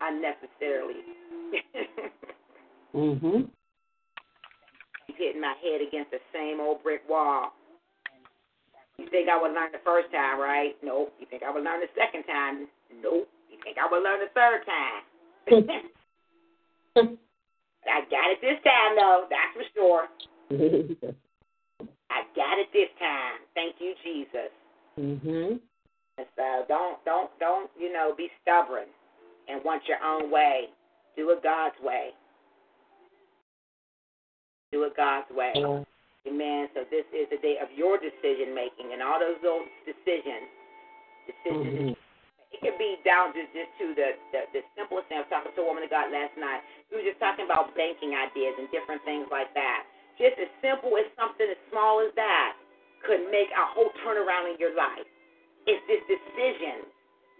unnecessarily. [laughs] Mm Mhm. Hitting my head against the same old brick wall. You think I would learn the first time, right? Nope. You think I would learn the second time? Nope. You think I would learn the third time? [laughs] I got it this time, though. That's for sure. [laughs] I got it this time. Thank you, Jesus. mhm. So don't, don't, don't, you know, be stubborn and want your own way. Do it God's way. Do it God's way. Amen. So this is the day of your decision making and all those little decisions. Decisions. Mhm. It could be down to just to the, the the simplest thing. I was talking to a woman of God last night. We were just talking about banking ideas and different things like that. Just as simple as something as small as that could make a whole turnaround in your life. It's this decision.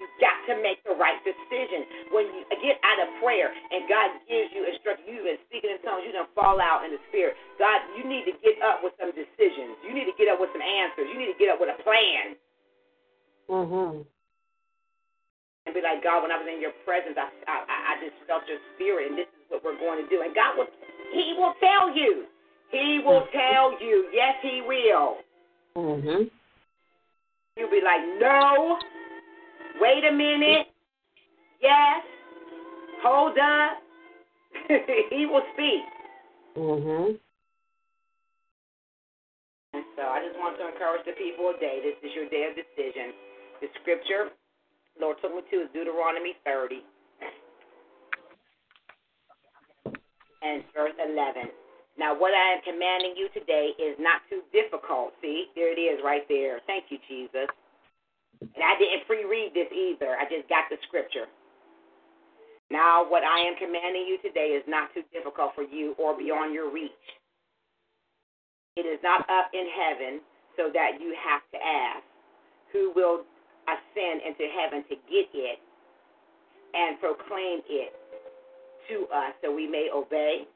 You've got to make the right decision. When you get out of prayer and God gives you instruction, you've been speaking in tongues, you don't fall out in the spirit. God, you need to get up with some decisions. You need to get up with some answers. You need to get up with a plan Mhm. and be like, God, when I was in your presence, I, I, I just felt your spirit, and this is what we're going to do. And God will, He will tell you. He will tell you. Yes, He will. Mhm. You'll be like, no, wait a minute, yes, hold up. [laughs] he will speak. Mm-hmm. And so I just want to encourage the people today. This is your day of decision. The scripture, Lord took me to, is Deuteronomy 30 and verse 11. Now, what I am commanding you today is not too difficult. See, there it is right there. Thank you, Jesus. And I didn't pre read this either, I just got the scripture. Now, what I am commanding you today is not too difficult for you or beyond your reach. It is not up in heaven so that you have to ask who will ascend into heaven to get it, and proclaim it to us so we may obey,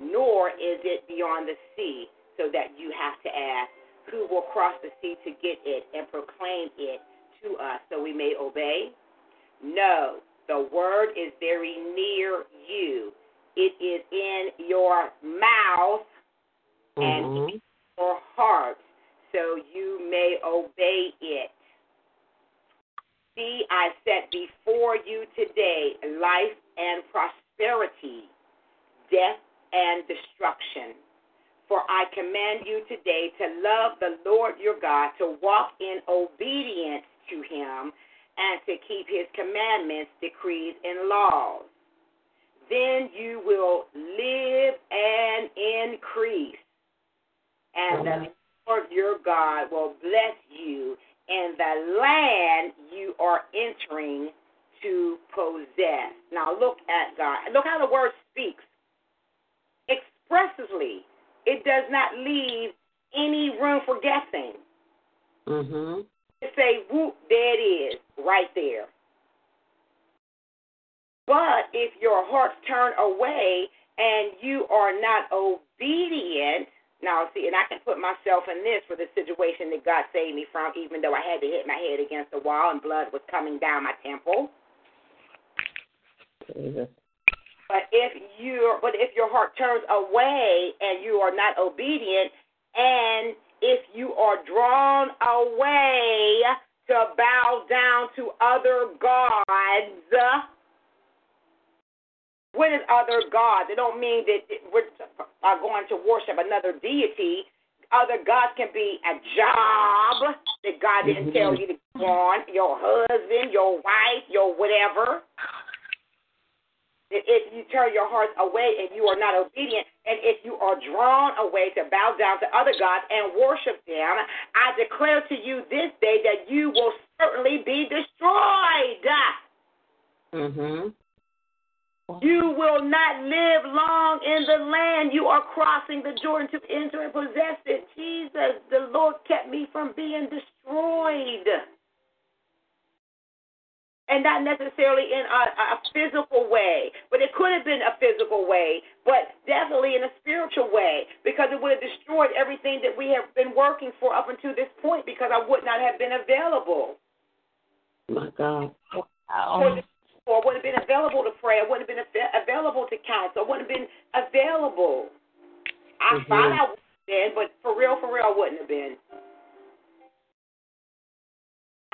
nor is it beyond the sea so that you have to ask, Who will cross the sea to get it and proclaim it to us so we may obey? No, the word is very near you. It is in your mouth and Mhm. in your heart so you may obey it. See, I set before you today life and prosperity, death and destruction. For I command you today to love the Lord your God, to walk in obedience to him, and to keep his commandments, decrees, and laws. Then you will live and increase, and the Lord your God will bless you in the land you are entering to possess. Now look at God. Look how the word speaks. Expressively, it does not leave any room for guessing. Mhm. To say, whoop, there it is, right there. But if your hearts turn away and you are not obedient, now see, and I can put myself in this for the situation that God saved me from, even though I had to hit my head against the wall and blood was coming down my temple. Jesus. But if you but if your heart turns away and you are not obedient, and if you are drawn away to bow down to other gods, what is other gods? It don't mean that we're are going to worship another deity. Other gods can be a job that God didn't tell mm-hmm. you to go on, your husband, your wife, your whatever if you turn your hearts away and you are not obedient, and if you are drawn away to bow down to other gods and worship them, I declare to you this day that you will certainly be destroyed. Mhm. You will not live long in the land. You are crossing the Jordan to enter and possess it. Jesus, the Lord kept me from being destroyed. And not necessarily in a, a physical way, but it could have been a physical way, but definitely in a spiritual way, because it would have destroyed everything that we have been working for up until this point, because I would not have been available. My God. Or or would have been available to pray. I wouldn't have been available to counsel. I wouldn't have been available. I Mhm. thought I would have been, but for real, for real, I wouldn't have been.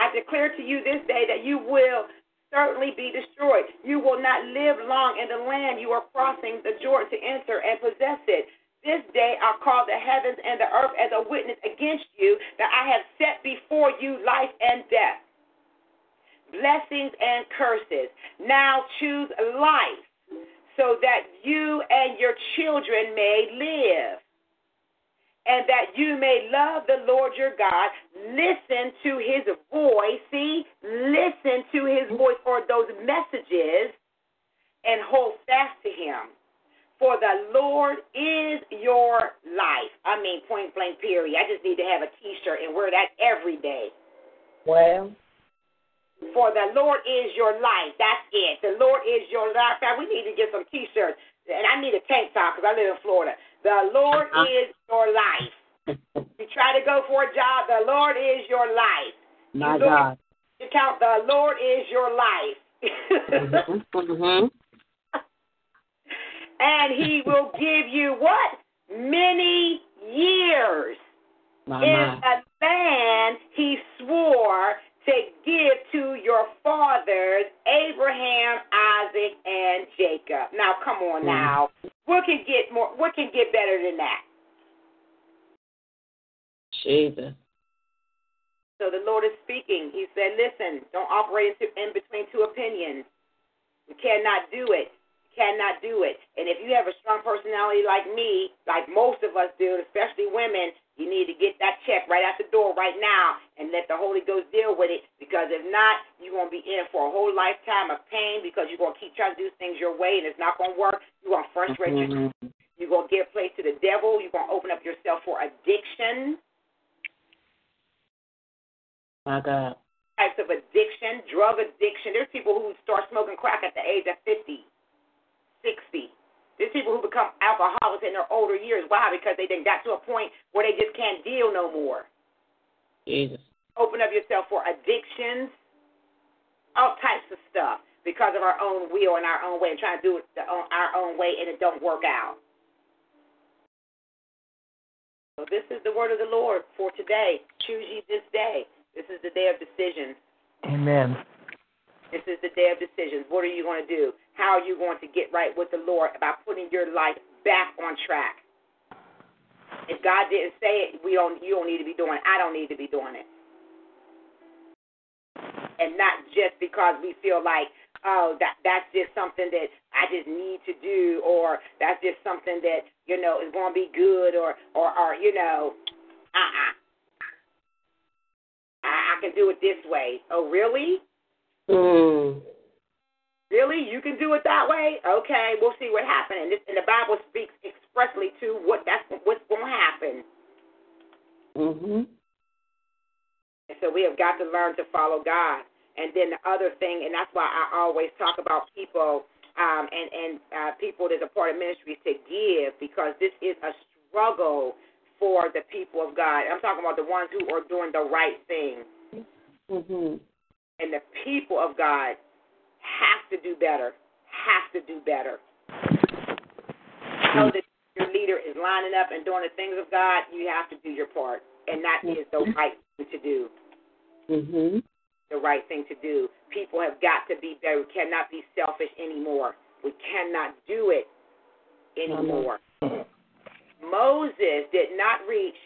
I declare to you this day that you will certainly be destroyed. You will not live long in the land you are crossing the Jordan to enter and possess it. This day I call the heavens and the earth as a witness against you that I have set before you life and death, blessings and curses. Now choose life so that you and your children may live and that you may love the Lord your God. Listen to his voice. See, listen to his voice or those messages and hold fast to him. For the Lord is your life. I mean, point blank, period. I just need to have a t shirt and wear that every day. Well. For the Lord is your life. That's it. The Lord is your life. Now, we need to get some t shirts. And I need a tank top because I live in Florida. The Lord Uh-huh. is your life. You try to go for a job, the Lord is your life. My you God. You count, the Lord is your life. Mhm. Mhm. [laughs] and He will give you what? Many years My in my. the land He swore to give to your fathers, Abraham, Isaac, and Jacob. Now, come on Mhm. now. What can get more? What can get better than that? Jesus. So the Lord is speaking. He said, "Listen, don't operate in between two opinions. You cannot do it. You cannot do it. And if you have a strong personality like me, like most of us do, especially women, you need to get that check right out the door right now and let the Holy Ghost deal with it. Because if not, you're gonna be in for a whole lifetime of pain because you're gonna keep trying to do things your way and it's not gonna work. You're gonna frustrate yourself. Mhm. You're gonna give place to the devil. You're gonna open up yourself for addiction. My God. types of addiction addiction, drug addiction. There's people who start smoking crack at the age of 50, 60. There's people who become alcoholics in their older years. Why? Because they then got to a point where they just can't deal no more. Jesus. Open up yourself for addictions, all types of stuff because of our own will and our own way and trying to do it the, our own way and it don't work out. So this is the word of the Lord for today. Choose ye this day. This is the day of decision. Amen. This is the day of decisions. What are you going to do? How are you going to get right with the Lord about putting your life back on track? If God didn't say it, we don't. You don't need to be doing it. I don't need to be doing it. And not just because we feel like, oh, that that's just something that I just need to do, or that's just something that you know is going to be good, or or or you know, uh-uh. I, I can do it this way. Oh, really? Mm. Really? You can do it that way? Okay, we'll see what happens. And, this, and the Bible speaks expressly to what that's what's going to happen. Mhm. And so we have got to learn to follow God. And then the other thing, and that's why I always talk about people um, and and uh, people that's a part of ministries to give because this is a struggle for the people of God. I'm talking about the ones who are doing the right thing. Mhm. And the people of God have to do better. Have to do better. Know that your leader is lining up and doing the things of God. You have to do your part, and that is the right thing to do. Mhm. The right thing to do. People have got to be better. We cannot be selfish anymore. We cannot do it anymore. Moses did not reach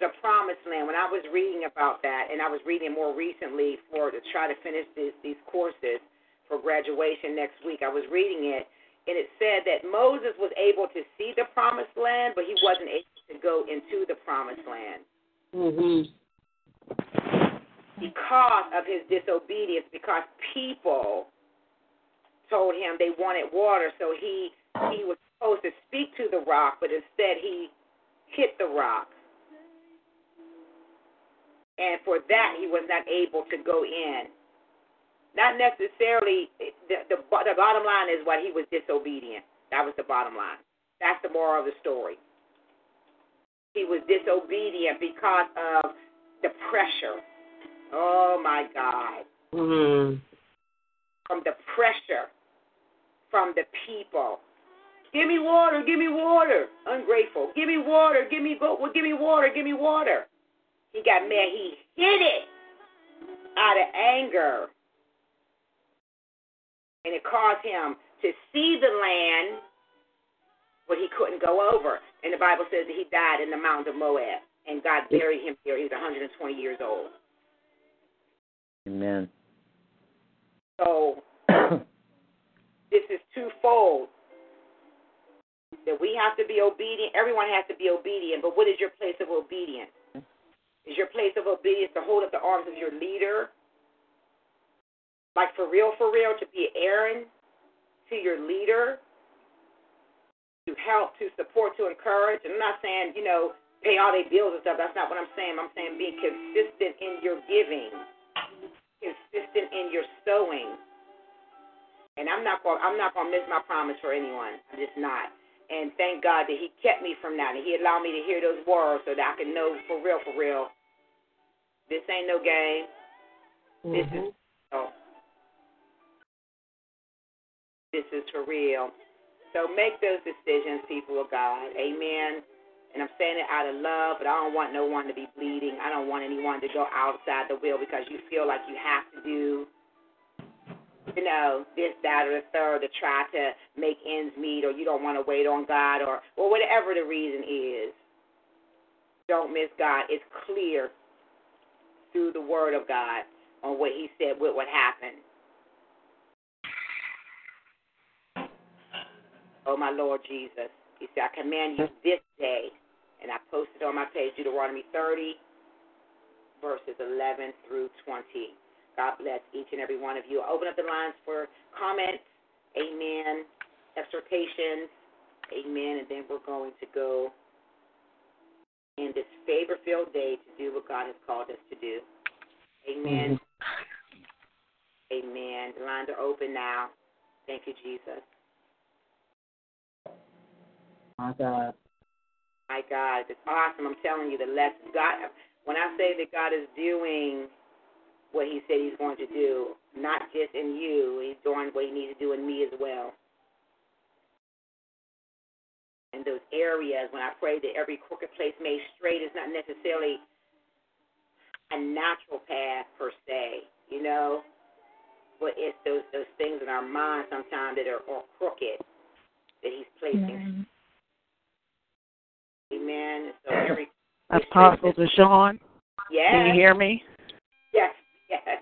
the promised land. When I was reading about that, and I was reading more recently for to try to finish these, these courses for graduation next week, I was reading it, and it said that Moses was able to see the promised land, but he wasn't able to go into the promised land Mhm. because of his disobedience. Because people told him they wanted water, so he he was supposed to speak to the rock, but instead he hit the rock. And for that, he was not able to go in. Not necessarily, the, the, the bottom line is what he was disobedient. That was the bottom line. That's the moral of the story. He was disobedient because of the pressure. Oh my God. Mhm. From the pressure from the people. Give me water, give me water. Ungrateful. Give me water, give me go well, give me water, give me water. He got mad. He hit it out of anger. And it caused him to see the land, but he couldn't go over. And the Bible says that he died in the mountains of Moab. And God buried him here. He was 120 years old. Amen. So [coughs] this is twofold. That we have to be obedient. Everyone has to be obedient. But what is your place of obedience? Is your place of obedience to hold up the arms of your leader? Like for real, for real, to be Aaron to your leader? To help, to support, to encourage. And I'm not saying, you know, pay all their bills and stuff. That's not what I'm saying. I'm saying being consistent in your giving, consistent in your sowing. And I'm not going. I'm not going to miss my promise for anyone. I'm just not. And thank God that He kept me from that, and He allowed me to hear those words so that I can know for real, for real. This ain't no game. This is mm-hmm. real. This is for real. So make those decisions, people of God. Amen. And I'm saying it out of love, but I don't want no one to be bleeding. I don't want anyone to go outside the will because you feel like you have to do you know, this, that, or the third to try to make ends meet, or you don't want to wait on God, or or whatever the reason is. Don't miss God. It's clear through the Word of God on what He said, with what would happen. Oh, my Lord Jesus. He said, I command you this day, and I posted on my page Deuteronomy 30, verses 11 through 20. God bless each and every one of you. I'll open up the lines for comments, amen, exhortations, amen, and then we're going to go in this favor filled day to do what God has called us to do. Amen. Amen. The lines are open now. Thank you, Jesus. My God. My God, it's awesome. I'm telling you, the lessons God. When I say that God is doing what He said He's going to do, not just in you, He's doing what He needs to do in me as well. In those areas, when I pray that every crooked place made straight, is not necessarily a natural path per se, you know, but it's those those things in our mind sometimes that are, are crooked that He's placing. Amen. So every Apostle Deshaun, yes, can you hear me? yes, yes,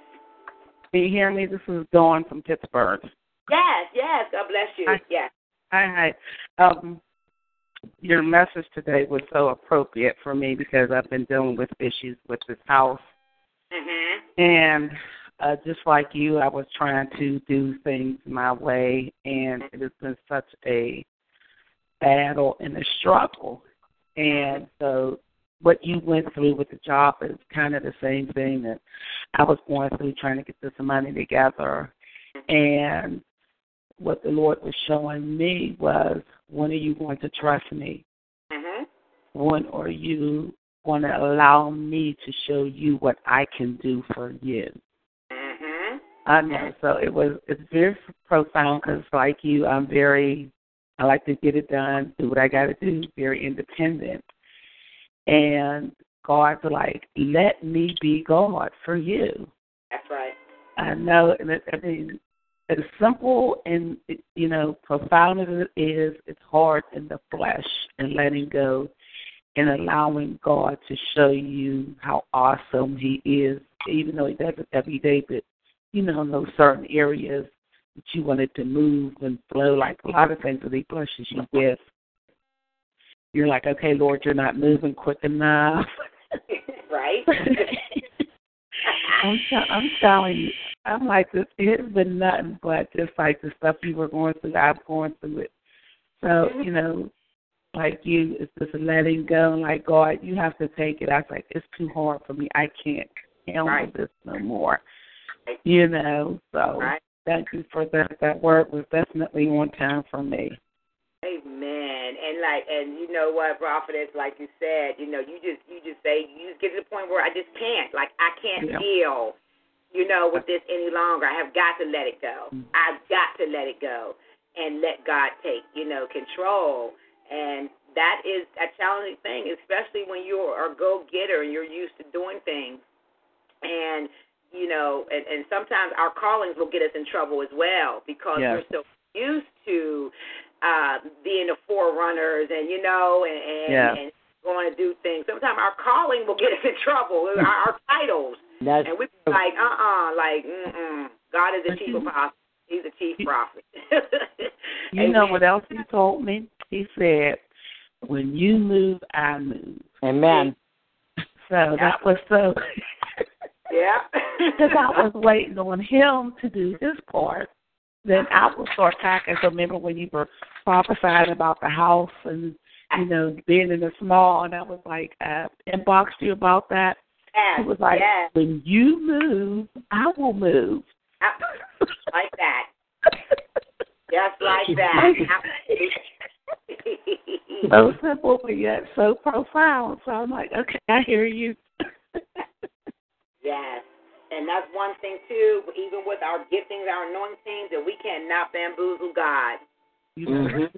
Can you hear me? This is Dawn from Pittsburgh. yes, yes. God bless you. Hi. Yes. Hi, hi. Um, your message today was so appropriate for me because I've been dealing with issues with this house, Mhm. and uh, just like you, I was trying to do things my way, and it has been such a battle and a struggle. And so, what you went through with the job is kind of the same thing that I was going through trying to get this money together. And what the Lord was showing me was, when are you going to trust me? Mhm. When are you going to allow me to show you what I can do for you? Mhm. I know. So it was. It's very profound because, like you, I'm very. I like to get it done, do what I got to do. Very independent, and God's like, let me be God for you. That's right. I know, and it, I mean, as simple and you know profound as it is, it's hard in the flesh and letting go and allowing God to show you how awesome He is, even though He does it every day. But you know, in those certain areas that you wanted to move and flow, like a lot of things that He blesses you with, you're like, okay, Lord, you're not moving quick enough. [laughs] right. I'm, t- I'm telling you, I'm like this. It has been nothing but just like the stuff you were going through. I'm going through it. So you know, like you, it's just letting go. Like God, you have to take it. I was like, it's too hard for me. I can't handle Right. this no more. You know. So Right. thank you for that. That word was definitely on time for me. Amen. And like, and you know what, prophetess, like you said, you know, you just, you just say, you just get to the point where I just can't, like, I can't Yeah. deal, you know, with this any longer. I have got to let it go. Mm. I've got to let it go and let God take, you know, control. And that is a challenging thing, especially when you're a go getter and you're used to doing things. And you know, and, and sometimes our callings will get us in trouble as well because Yes. we're so used to uh being the forerunners and you know and and, Yeah. and going to do things. Sometimes our calling will get [laughs] us in trouble. our, our titles, That's and we be like, uh, uh like, mm, mm. God is the chief you- apostle. He's the chief prophet. [laughs] You know what else he told me? He said, "When you move, I move." Amen. [laughs] So that was so. Yeah. Because I was waiting on him to do his part. Then I will start packing. So remember when you were prophesying about the house and you know being in the small, and I was like, uh, inboxed you about that. yes. It was like, yes. when you move, I will move. [laughs] like that. Just [laughs] like that. so simple, but yet so profound. So I'm like, okay, I hear you. Yes. And that's one thing too, even with our giftings, our anointings, that we cannot bamboozle God. You know, Mhm.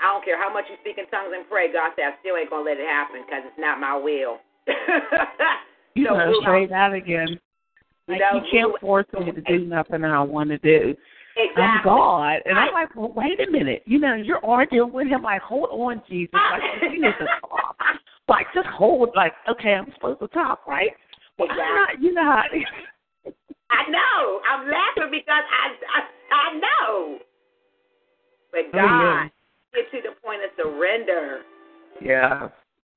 I don't care how much you speak in tongues and pray. God said, I still ain't gonna let it happen because it's not my will. [laughs] you So, know, Lou, say that again. You Like know, you can't Lou- force me to do nothing that I want to do. exactly. I'm God, and I'm like, well, wait a minute. You know, you're arguing with him. Like, hold on, Jesus. Like, [laughs] you need to talk. Like, just hold. Like, okay, I'm supposed to talk, right? Well, I'm not. You know how. I know. I'm laughing because I I, I know. But Oh. God get to the point of surrender. yeah.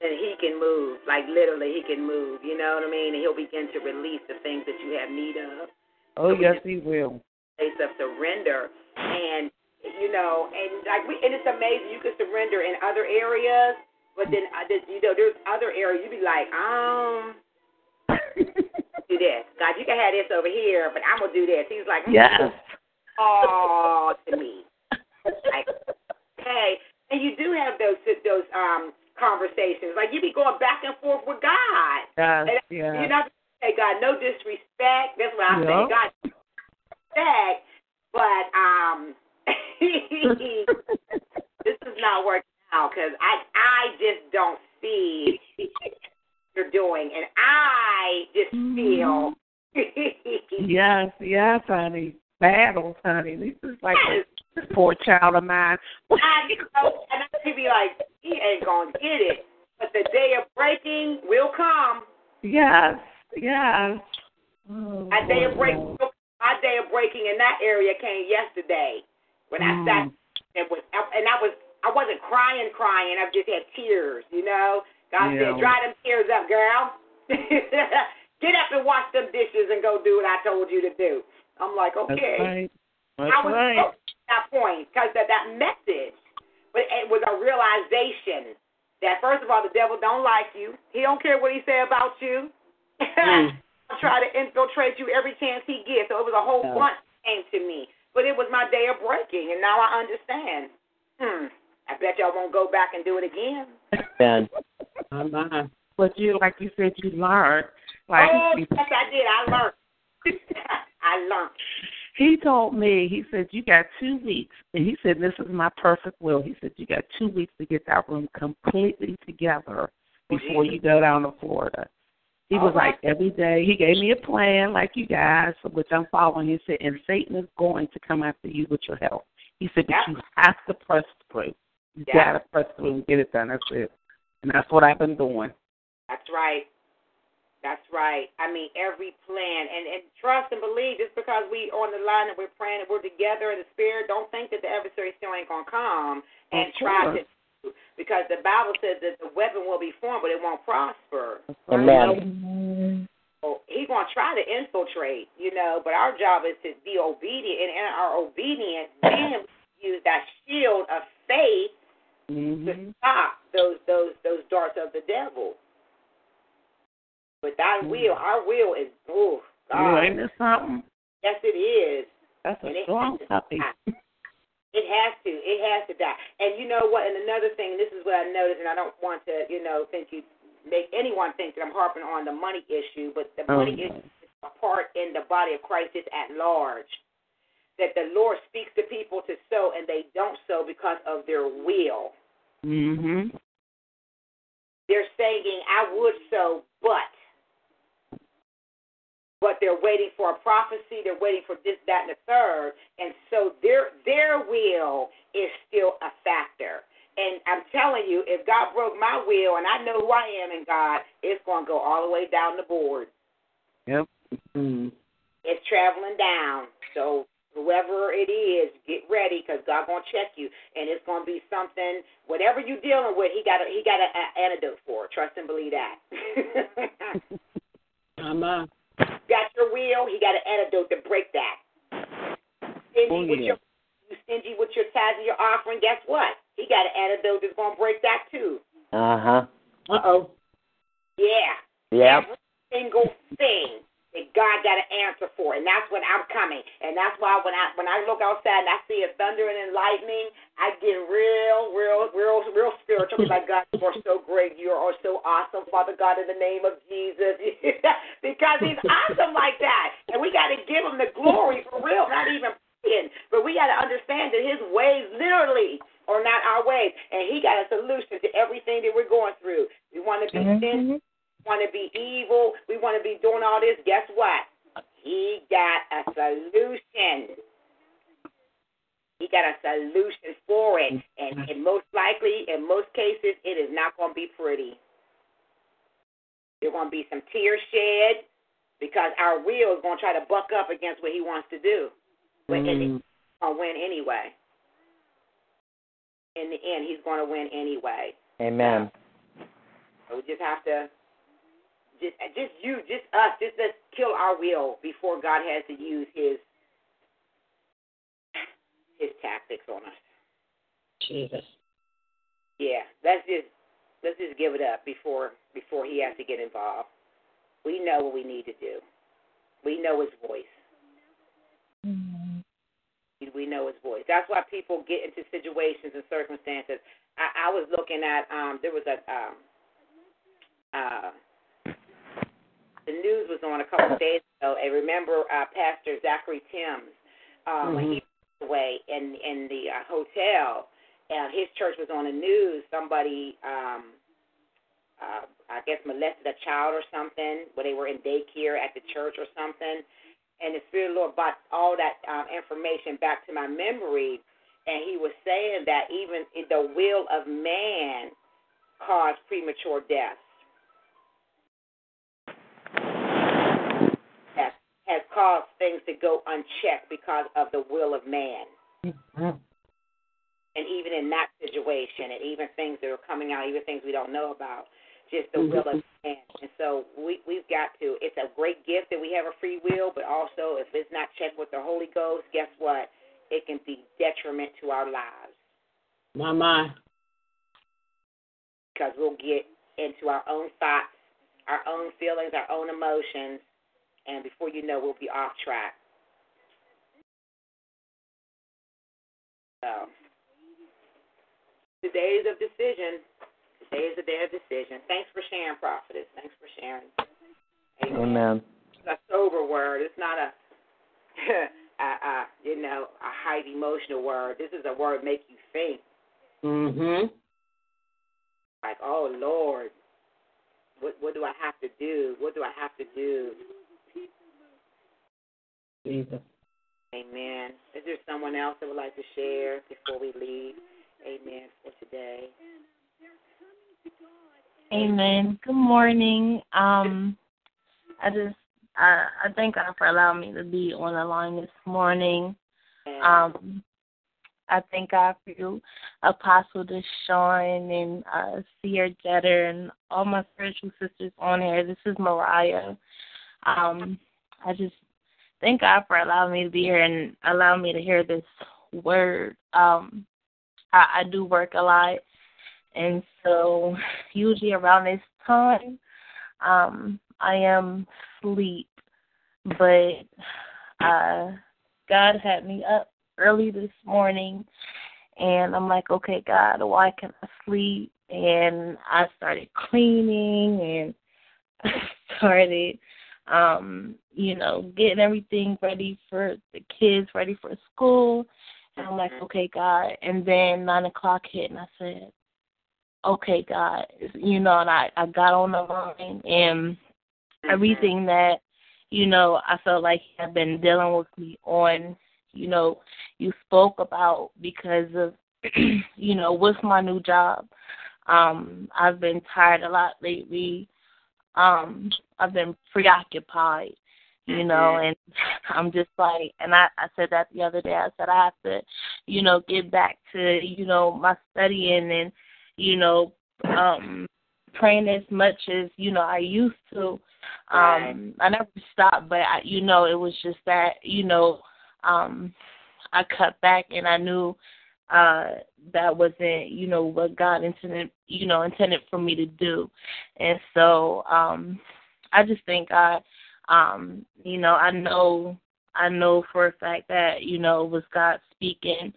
and he can move. Like literally, he can move. You know what I mean? And he'll begin to release the things that you have need of. Oh yes, he will. Place of surrender, and you know, and like we, and it's amazing. You can surrender in other areas, but then uh, you know, there's other areas You'd be like, um, [laughs] do this. God, you can have this over here, but I'm gonna do this. He's like, mm, Yes. [laughs] oh, to me. Like, hey, and you do have those those um conversations. Like you be going back and forth with God. Yes. And Yeah. You're not gonna say, God, no disrespect. That's what I Yeah. say, God, respect. But um, [laughs] this is not working out because I I just don't see what you're doing, and I just feel. Yes, yes, honey. Battles, honey. This is like this poor child of mine. I know, and I could be like, he ain't gonna get it. But the day of breaking will come. yes, yes. Oh, My day of breaking, my day of breaking in that area came yesterday when I sat Mm. and was, and I was, I wasn't crying, crying. I just had tears. You know, God Yeah. said, dry them tears up, girl. [laughs] Get up and wash them dishes and go do what I told you to do. I'm like, okay. That's right. That's I was right. Broke that point because that that message, but it was a realization that first of all, the devil don't like you. He don't care what he say about you. Mm. [laughs] He'll try to infiltrate you every chance he gets. So it was a whole Yeah. bunch came to me, but it was my day of breaking, and now I understand. Hmm. I bet y'all won't go back and do it again. [laughs] Amen. Amen. But you, like you said, you learned. Like oh, yes, I did. I learned. [laughs] I learned. He told me, he said you got two weeks, and he said this is my perfect will. He said you got two weeks to get that room completely together before you go down to Florida. He was like every day. He gave me a plan, like you guys, which I'm following. He said, and Satan is going to come after you with your health. He said, but you have to press through. You Yeah. gotta press through and get it done. That's it. And that's what I've been doing. That's right. That's right. I mean, every plan and and trust and believe. Just because we on the line and we're praying and we're together in the spirit, don't think that the adversary still ain't gonna come and Of try course. to. Because the Bible says that the weapon will be formed, but it won't prosper. Amen. So he's gonna try to infiltrate, you know. But our job is to be obedient, and in our obedience, [clears throat] then use that shield of faith to Mm-hmm. stop those those those darts of the devil. But thy will, our will is oh You God. ain't it something? Yes, it is. That's a it strong puppy. [laughs] It has to. It has to die. And you know what? And another thing, and this is what I noticed, and I don't want to, you know, think you make anyone think that I'm harping on the money issue, but the Oh, money no. issue is a part in the body of Christ is at large. That the Lord speaks to people to sow, and they don't sow because of their will. Mhm. They're saying, I would sow, but. But they're waiting for a prophecy. They're waiting for this, that, and the third, and so their their will is still a factor. And I'm telling you, if God broke my will, and I know who I am in God, it's going to go all the way down the board. Yep. Mm. It's traveling down. So whoever it is, get ready because God gonna check you, and it's gonna be something. Whatever you're dealing with, He got a He got an antidote for. it. Trust and believe that. [laughs] Amen. got your will, He got an antidote to break that. Stingy Oh, with your you stingy with your tithes and your offering. Guess what? He got an antidote that's gonna break that too. Uh huh. Uh oh. Yeah. Yeah. Every single thing that God got an answer for, and that's when I'm coming. And that's why when I when I look outside and I see it thundering and lightning, I get real, real, real, real spiritual. like God, you are so great. You are so awesome, Father God, in the name of Jesus, [laughs] because He's awesome like that, and we got to give Him the glory for real. Not even praying, but we got to understand that His ways literally are not our ways, and He got a solution to everything that we're going through. We want to be mm-hmm, sin mm-hmm. Want to be evil, we want to be doing all this, guess what? He got a solution. He got a solution for it. And, and most likely, in most cases, it is not going to be pretty. There's going to be some tears shed because our will is going to try to buck up against what he wants to do. But in the, mm. he's going to win anyway. In the end, he's going to win anyway. Amen. So we just have to just just you just us just let's kill our will before God has to use his his tactics on us. Jesus. Yeah, let's just let's just give it up before before he has to get involved. We know what we need to do. We know His voice. We know His voice. That's why people get into situations and circumstances. I, I was looking at um, there was a um, uh, the news was on a couple of [coughs] days ago, and remember uh, Pastor Zachery Tims um, when he passed away in in the uh, hotel, and his church was on the news. Somebody, um, uh, I guess, molested a child or something, where they were in daycare at the church or something. And the Spirit of the Lord brought all that um, information back to my memory, and He was saying that even the will of man caused premature deaths. Has caused things to go unchecked because of the will of man. Mm-hmm. And even in that situation, and even things that are coming out, even things we don't know about, just the will of mm-hmm. man. And so we we've got to. It's a great gift that we have a free will, but also if it's not checked with the Holy Ghost, guess what? It can be detriment to our lives My, my. because we'll get into our own thoughts, our own feelings, our own emotions, and before you know, we'll be off track. So, the days of decision. Today is the day of decision. Thanks for sharing, prophetess. Thanks for sharing. Amen. It's a sober word. It's not a, [laughs] a, a you know, a high emotional word. This is a word make you think. Mm-hmm. Like, oh Lord, what what do I have to do? What do I have to do? Jesus. Amen. Is there someone else that would like to share before we leave? Amen for today. Amen. Good morning. Um, I just I I thank God for allowing me to be on the line this morning. Um, I thank God for you, Apostle Deshawn and uh, Seer Jetter and all my spiritual sisters on here. This is Mariah. Um, I just thank God for allowing me to be here and allowing me to hear this word. Um, I, I do work a lot, and so usually around this time, um, I am sleep, But uh, God had me up early this morning, and I'm like, okay, God, why can't I sleep? And I started cleaning and [laughs] started um, you know, getting everything ready for the kids, ready for school. And I'm like, okay, God. And then nine o'clock hit, and I said, okay, God. You know, and I I got on the line, and everything that you know I felt like he had been dealing with me on, you know, you spoke about because of, [clears throat] you know, with my new job. Um, I've been tired a lot lately. Um, I've been preoccupied, you know, and I'm just like, and I, I said that the other day. I said I have to, you know, get back to, you know, my studying and, you know, um, praying as much as you know I used to. Um, I never stopped, but I, you know, it was just that, you know, um, I cut back and I knew uh that wasn't you know what God intended you know intended for me to do. And so um I just think I um you know I know I know for a fact that you know it was God speaking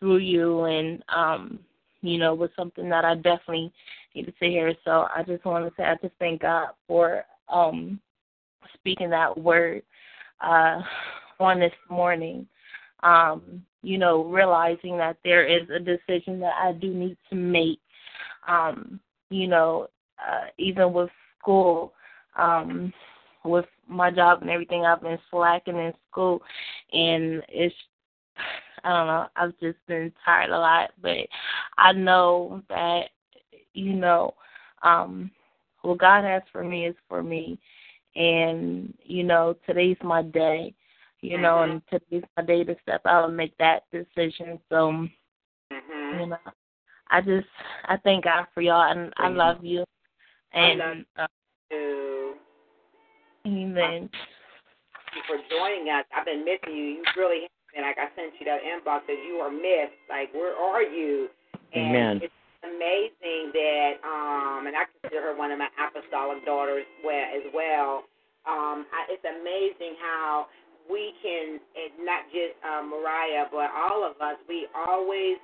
through you and um you know was something that I definitely needed to hear. So I just want to say I just thank God for um speaking that word uh on this morning. Um you know, realizing that there is a decision that I do need to make. Um, you know, uh, even with school, um, with my job and everything, I've been slacking in school, and it's I don't know. I've just been tired a lot, but I know that you know um what God has for me is for me, and you know today's my day you know, and today's my day to step out and make that decision. So, Mm-hmm. you know, I just I thank God for y'all and I love you. And I love uh, you. Amen. Thank you for joining us. I've been missing you. You really have been. Like I sent you that inbox that you are missed. Like where are you? And Amen. it's amazing that um and I consider her one of my apostolic daughters well as well. um, I, it's amazing how we can, and not just uh, Mariah, but all of us, we always,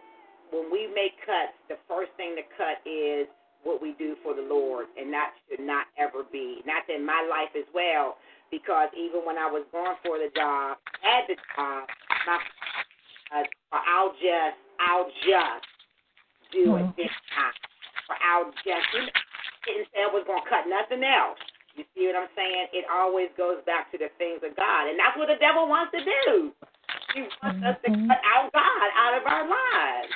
when we make cuts, the first thing to cut is what we do for the Lord, and that should not ever be. Not in my life as well, because even when I was going for the job, at the job, my, uh, I'll just, I'll just do it this time, or I'll just, didn't say I was going to cut nothing else. You see what I'm saying? It always goes back to the things of God. And that's what the devil wants to do. He wants us to mm-hmm. cut out God out of our lives.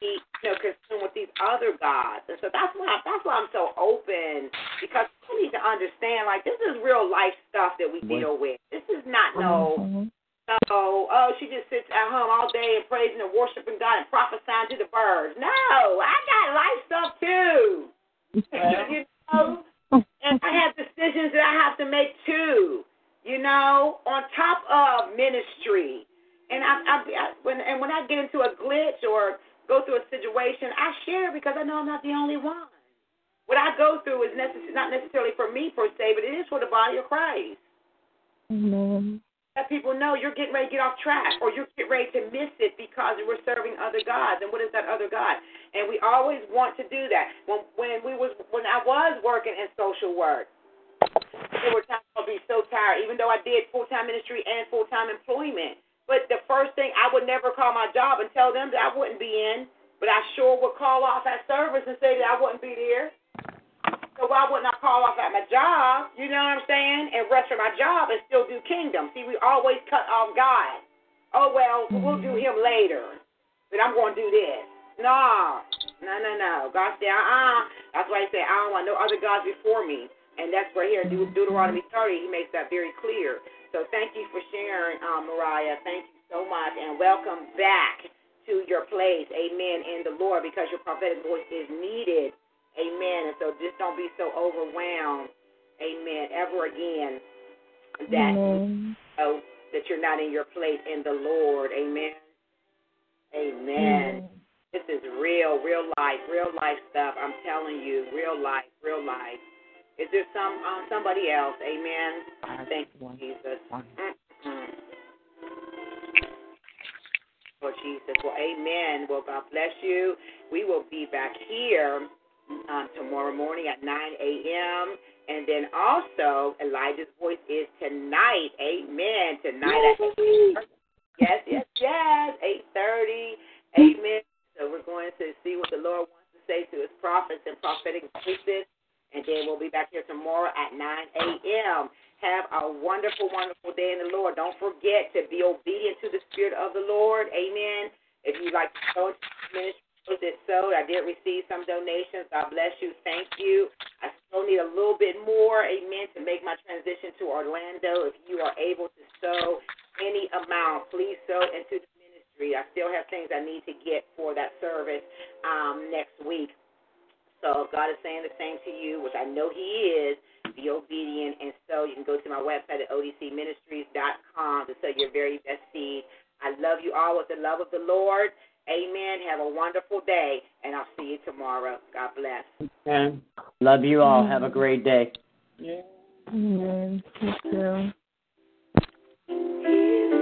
He, you know, consumed with these other gods. And so that's why that's why I'm so open because we need to understand like this is real life stuff that we deal with. This is not no mm-hmm. no, oh, she just sits at home all day and praising and worshiping God and prophesying to the birds. No, I got life stuff too. [laughs] you know, and I have decisions that I have to make too. You know, on top of ministry, and I, I, I when and when I get into a glitch or go through a situation, I share because I know I'm not the only one. What I go through is necess- not necessarily for me per se, but it is for the body of Christ. Amen. Let people know you're getting ready to get off track or you're getting ready to miss it because we're serving other gods. And what is that other God? And we always want to do that. When when we was when I was working in social work, there were times I'd be so tired, even though I did full time ministry and full time employment. But the first thing I would never call my job and tell them that I wouldn't be in, but I sure would call off at service and say that I wouldn't be there. So why wouldn't I call off at my job? You know what I'm saying? And rest for my job and still do kingdom. See, we always cut off God. Oh well, we'll do him later. But I'm going to do this. No, no, no, no. God said, uh-uh. That's why he said, I don't want no other gods before me. And that's where here in Deut- Deuteronomy 30, he makes that very clear. So thank you for sharing, um, Mariah. Thank you so much. And welcome back to your place. Amen. In the Lord, because your prophetic voice is needed. Amen. And so just don't be so overwhelmed. Amen. Ever again that Amen. you know that you're not in your place in the Lord. Amen. Amen. This is real, real life, real life stuff. I'm telling you, real life, real life. Is there some um, somebody else? Amen. Thank you, Jesus. Lord Jesus. Well, amen. Well, God bless you. We will be back here um, tomorrow morning at 9 a.m. And then also, Elijah's voice is tonight. Amen. Tonight at 8 Yes, yes, yes. 8.30. Amen. So we're going to see what the Lord wants to say to his prophets and prophetic voices. And then we'll be back here tomorrow at 9 a.m. Have a wonderful, wonderful day in the Lord. Don't forget to be obedient to the Spirit of the Lord. Amen. If you'd like to go ministry, was it so? I did receive some donations. God bless you. Thank you. I still need a little bit more, amen, to make my transition to Orlando. If you are able to sow any amount, please sow into the ministry. I still have things I need to get for that service um, next week. So God is saying the same to you, which I know He is, be obedient. And so you can go to my website at odcministries.com to sow your very best seed. I love you all with the love of the Lord. Amen. Have a wonderful day, and I'll see you tomorrow. God bless. Okay. Love you all. Have a great day. Amen. You